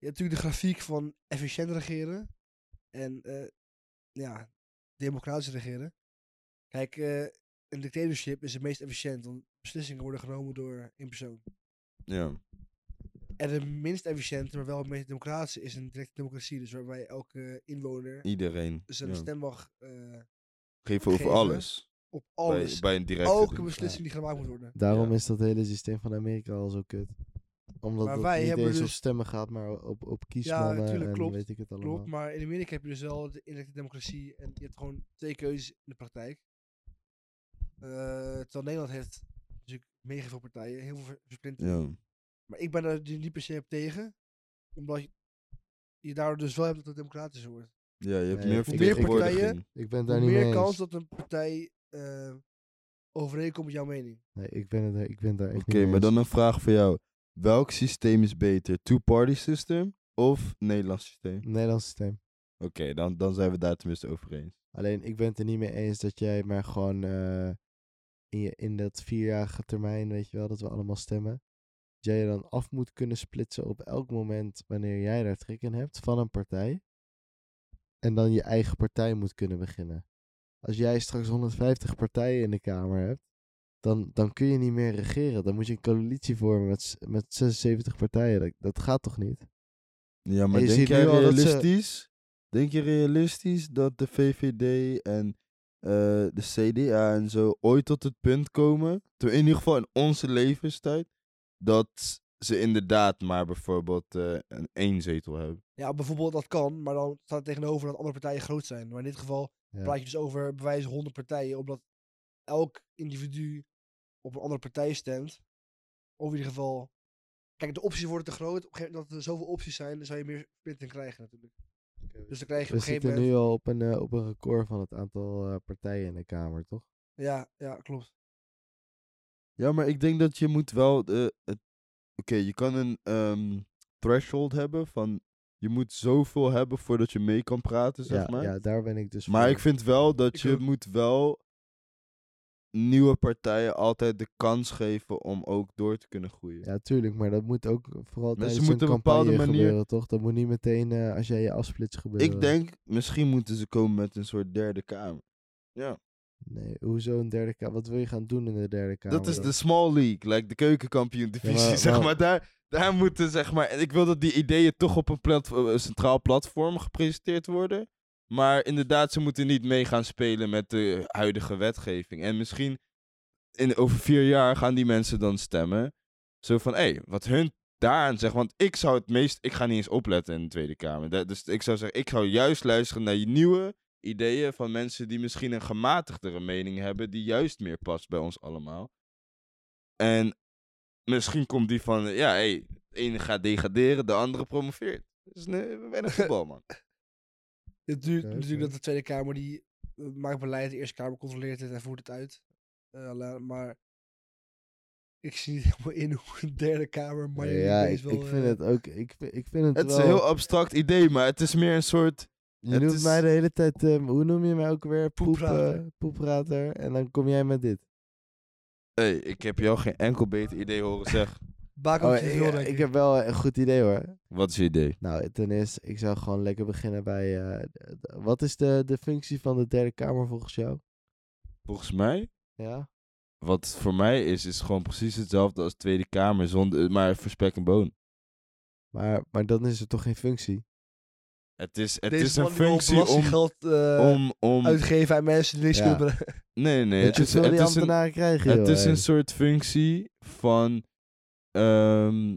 je hebt natuurlijk de grafiek van efficiënt regeren en eh, ja, democratisch regeren. Kijk, eh, een dictatorship is het meest efficiënt, want beslissingen worden genomen door één persoon. ja. En de minst efficiënte, maar wel het meest democratische, is een directe democratie. Dus waarbij elke inwoner Iedereen. zijn ja. stem mag eh, Geven over geven. alles. op alles. bij een directe elke democratie. beslissing die gemaakt moet worden. Daarom Ja. is dat hele systeem van Amerika al zo kut. Omdat Maar het wij niet hebben eens op dus- stemmen gaat, maar op, op kiesmannen tuurlijk, en klopt, weet ik het allemaal. Klopt, maar in Amerika heb je dus wel de indirecte democratie en je hebt gewoon twee keuzes in de praktijk. Eh, terwijl Nederland heeft natuurlijk mega veel partijen, heel veel ver- versplintering. Ja. Maar ik ben daar niet per se op tegen, omdat je, je daardoor dus wel hebt dat het democratischer wordt. ja, je hebt Nee, meer Hoe meer partijen, Ik ben daar niet meer mee kans dat een partij eh overeenkomt met jouw mening. Nee, ik ben het, er- ik ben daar echt Oké, niet mee maar eens. dan een vraag voor jou. Welk systeem is beter? Two-party system of Nederlands systeem? Nederlands systeem. Oké, dan, dan zijn we daar tenminste over eens. Alleen ik ben het er niet mee eens dat jij maar gewoon eh, in, je, in dat vierjarige termijn, weet je wel, dat we allemaal stemmen. Dat jij je dan af moet kunnen splitsen op elk moment wanneer jij daar trek in hebt van een partij. En dan je eigen partij moet kunnen beginnen. Als jij straks 150 partijen in de Kamer hebt, dan, dan kun je niet meer regeren. Dan moet je een coalitie vormen met, met 76 partijen. Dat, dat gaat toch niet? Ja, maar denk jij dat ze- realistisch? Denk je realistisch dat de VVD en eh, de CDA en zo ooit tot het punt komen, in ieder geval in onze levenstijd, dat ze inderdaad maar bijvoorbeeld eh, een één zetel hebben? Ja, bijvoorbeeld dat kan, maar dan staat er tegenover dat andere partijen groot zijn. Maar in dit geval Ja. praat je dus over bewijs 100 partijen, omdat elk individu op een andere partij stemt. Of in ieder geval. Kijk, de opties worden te groot. Op een gegeven moment dat er zoveel opties zijn, dan zou je meer splitting krijgen natuurlijk. Dus dan krijg je We op een gegeven zitten moment. nu al op een, eh, op een record van het aantal eh, partijen in de Kamer, toch? Ja, ja, klopt. Ja, maar ik denk dat je moet wel. eh, het- Oké, je kan een ehm, threshold hebben van. Je moet zoveel hebben voordat je mee kan praten, zeg ja, maar. ja, daar ben ik dus Maar voor. ik vind wel dat Ik je ook. moet wel nieuwe partijen altijd de kans geven om ook door te kunnen groeien. Ja, tuurlijk, maar dat moet ook vooral Mensen tijdens moeten een op een campagne manier- gebeuren, toch? Dat moet niet meteen eh, als jij je afsplitst gebeuren. Ik denk, misschien moeten ze komen met een soort derde kamer. Ja. Nee, hoezo een derde kamer? Wat wil je gaan doen in de derde kamer? Dat is de small league, like de keukenkampioen divisie, maar- zeg maar- maar. Daar, daar moeten, zeg maar, en ik wil dat die ideeën toch op een, plat, een centraal platform gepresenteerd worden. Maar inderdaad, ze moeten niet mee gaan spelen met de huidige wetgeving. En misschien in, over vier jaar gaan die mensen dan stemmen. Zo van, hé, wat hun daaraan zeggen. Want ik zou het meest, ik ga niet eens opletten in de Tweede Kamer. Dat- dus ik zou zeggen, ik zou juist luisteren naar je nieuwe ideeën van mensen die misschien een gematigdere mening hebben, die juist meer past bij ons allemaal. En misschien komt die van, ja, hé, de ene gaat degraderen, de andere promoveert. Dus nee, weinig voetbal, man. Het duurt natuurlijk dat de Tweede Kamer die eh, maakt beleid, de Eerste Kamer controleert het en voert het uit. Eh, maar ik zie niet helemaal in hoe een derde Kamer maar ja, ik, ik vind het ook. Ik, ik vind het, Het is wel. een heel abstract idee, maar het is meer een soort... je het noemt is- mij de hele tijd. ehm, hoe noem je mij ook weer? Poep, Poeprater. eh, poeprater. En dan kom jij met dit. Hé, hey, ik heb jou geen enkel beter idee horen zeggen. Baak Oh, ik, ik heb wel een goed idee hoor. Wat is je idee? Nou, ten eerste, ik zou gewoon lekker beginnen bij. eh, wat is de, de functie van de Derde Kamer volgens jou? Volgens mij, Ja? wat het voor mij is, is gewoon precies hetzelfde als Tweede Kamer, zonder, maar voor spek en boon. Maar, maar dan is er toch geen functie? Het is, het Deze is een functie om, belastinggeld eh, om, om... uitgeven aan mensen die niks Ja. kunnen brengen. Nee, nee. Het je is, het die is een, ambtenaren krijgen, Het joh, is een soort functie van ehm,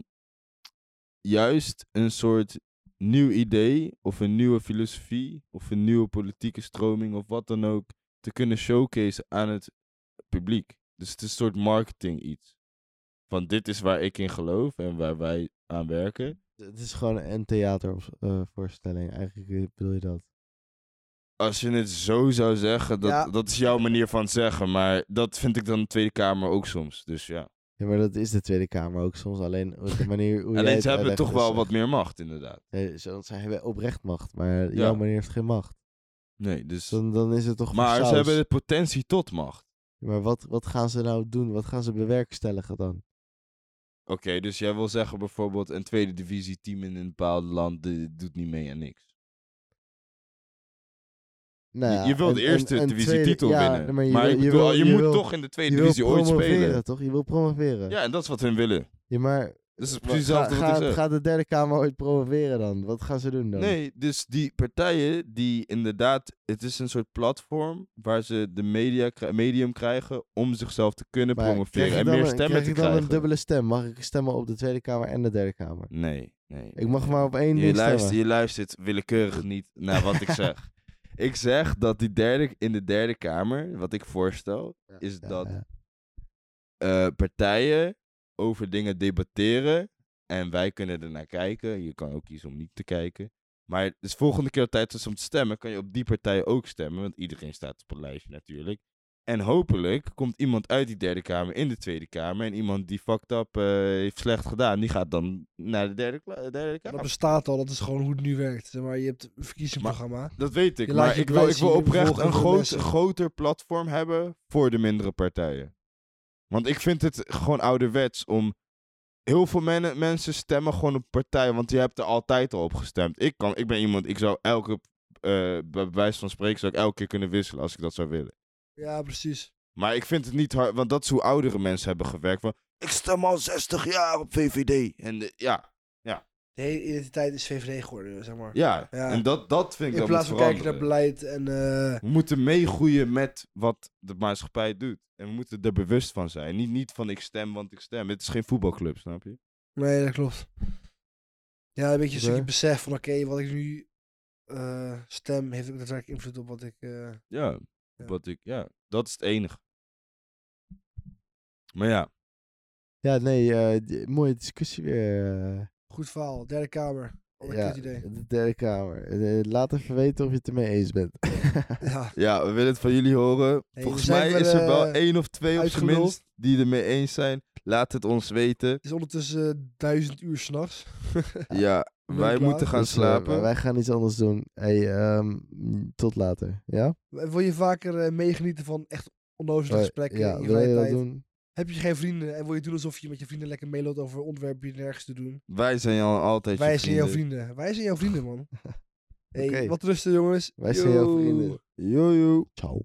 juist een soort nieuw idee of een nieuwe filosofie of een nieuwe politieke stroming of wat dan ook te kunnen showcase aan het publiek. Dus het is een soort marketing iets. Van dit is waar ik in geloof en waar wij aan werken. Het is gewoon een theatervoorstelling. Eigenlijk eh, bedoel je dat. Als je het zo zou zeggen, dat, Ja. dat is jouw manier van zeggen. Maar dat vind ik dan de Tweede Kamer ook soms. Dus ja. Ja, maar dat is de Tweede Kamer ook soms. Alleen op de manier hoe Alleen ze hebben toch wel wat meer macht, inderdaad. Zij hebben oprecht macht, maar jouw manier heeft geen macht. Nee, dus... Dan, dan is het toch Maar ze hebben de potentie tot macht. Maar wat, wat gaan ze nou doen? Wat gaan ze bewerkstelligen dan? Oké, dus jij wil zeggen bijvoorbeeld een tweede divisie team in een bepaald land doet niet mee aan niks. Nou Je- ja, je wil de eerste een- een divisie tweede- titel ja, winnen. Maar je, wil- je, bedoel, wil- je, je moet wil- toch in de tweede divisie ooit spelen. toch? Je wil promoveren. Ja, en dat is wat hun willen. Ja, maar Dat is precies ga, hetzelfde wat ik zeg. gaat de derde kamer ooit promoveren dan? Wat gaan ze doen dan? Nee, dus die partijen die inderdaad, het is een soort platform waar ze de media, medium krijgen om zichzelf te kunnen Maar promoveren krijg en meer een- stemmen krijg te ik dan krijgen. een dubbele stem? Mag ik stemmen op de Tweede Kamer en de Derde Kamer? Nee, nee. Ik mag maar op één je ding luistert, stemmen. je luistert willekeurig niet naar wat ik zeg. Ik zeg dat die derde, in de derde kamer, wat ik voorstel, Ja, is ja, dat ja. eh, partijen over dingen debatteren en wij kunnen er naar kijken. Je kan ook kiezen om niet te kijken. Maar dus volgende keer dat tijd is om te stemmen, kan je op die partij ook stemmen, want iedereen staat op een lijstje natuurlijk. En hopelijk komt iemand uit die derde kamer in de tweede kamer. En iemand die fucked up eh, heeft slecht gedaan, die gaat dan naar de derde, derde Dat kamer. bestaat al, dat is gewoon hoe het nu werkt. Zeg maar je hebt een verkiezingsprogramma. Dat weet ik, Je maar ik wil, ik oprecht een groot, groter platform hebben voor de mindere partijen. Want ik vind het gewoon ouderwets om... Heel veel men- mensen stemmen gewoon op partijen, want je hebt er altijd al op gestemd. Ik, kan, ik ben iemand, ik zou elke, eh bij wijze van spreken, zou ik elke keer kunnen wisselen als ik dat zou willen. Ja, precies. Maar ik vind het niet hard, want dat is hoe oudere mensen hebben gewerkt. Van, ik stem al 60 jaar op VVD. En eh, ja, De hele identiteit is VVD geworden, zeg maar. ja, Ja. en dat, dat vind ik In plaats van kijken naar beleid en... eh, We moeten meegroeien met wat de maatschappij doet. En we moeten er bewust van zijn. Niet, niet van ik stem, want ik stem. Het is geen voetbalclub, snap je? Nee, dat klopt. Ja, een beetje een stukje besef van, oké, wat ik nu eh, stem, heeft ook daadwerkelijk invloed op wat ik... eh, Ja, Ja. Wat ik, ja, dat is het enige. Maar ja, Ja, nee, eh, die- mooie discussie weer. eh. goed verhaal. Derde kamer. Een ja, idee. de Derde Kamer. Eh, laat even weten of je het ermee eens bent. Ja, ja, we willen het van jullie horen. Hey, Volgens mij is er wel één of twee op zijn minst die er mee eens zijn. Laat het ons weten. het is ondertussen eh, duizend uur s'nachts. Ja, wij klaar. moeten gaan Dus, eh, slapen. wij gaan iets anders doen. Hey, ehm, tot later. Ja? Wil je vaker eh, meegenieten van echt onnozele Eh, gesprekken ja, in je wil je dat tijd? doen? Heb je geen vrienden en wil je doen alsof je met je vrienden lekker meeloopt over onderwerpen die nergens te doen? Wij zijn al altijd Wij je zijn jouw vrienden. Wij zijn jouw vrienden, man. hey, Oké. wat rusten, jongens. Wij zijn jouw vrienden. Yo, yo. Ciao.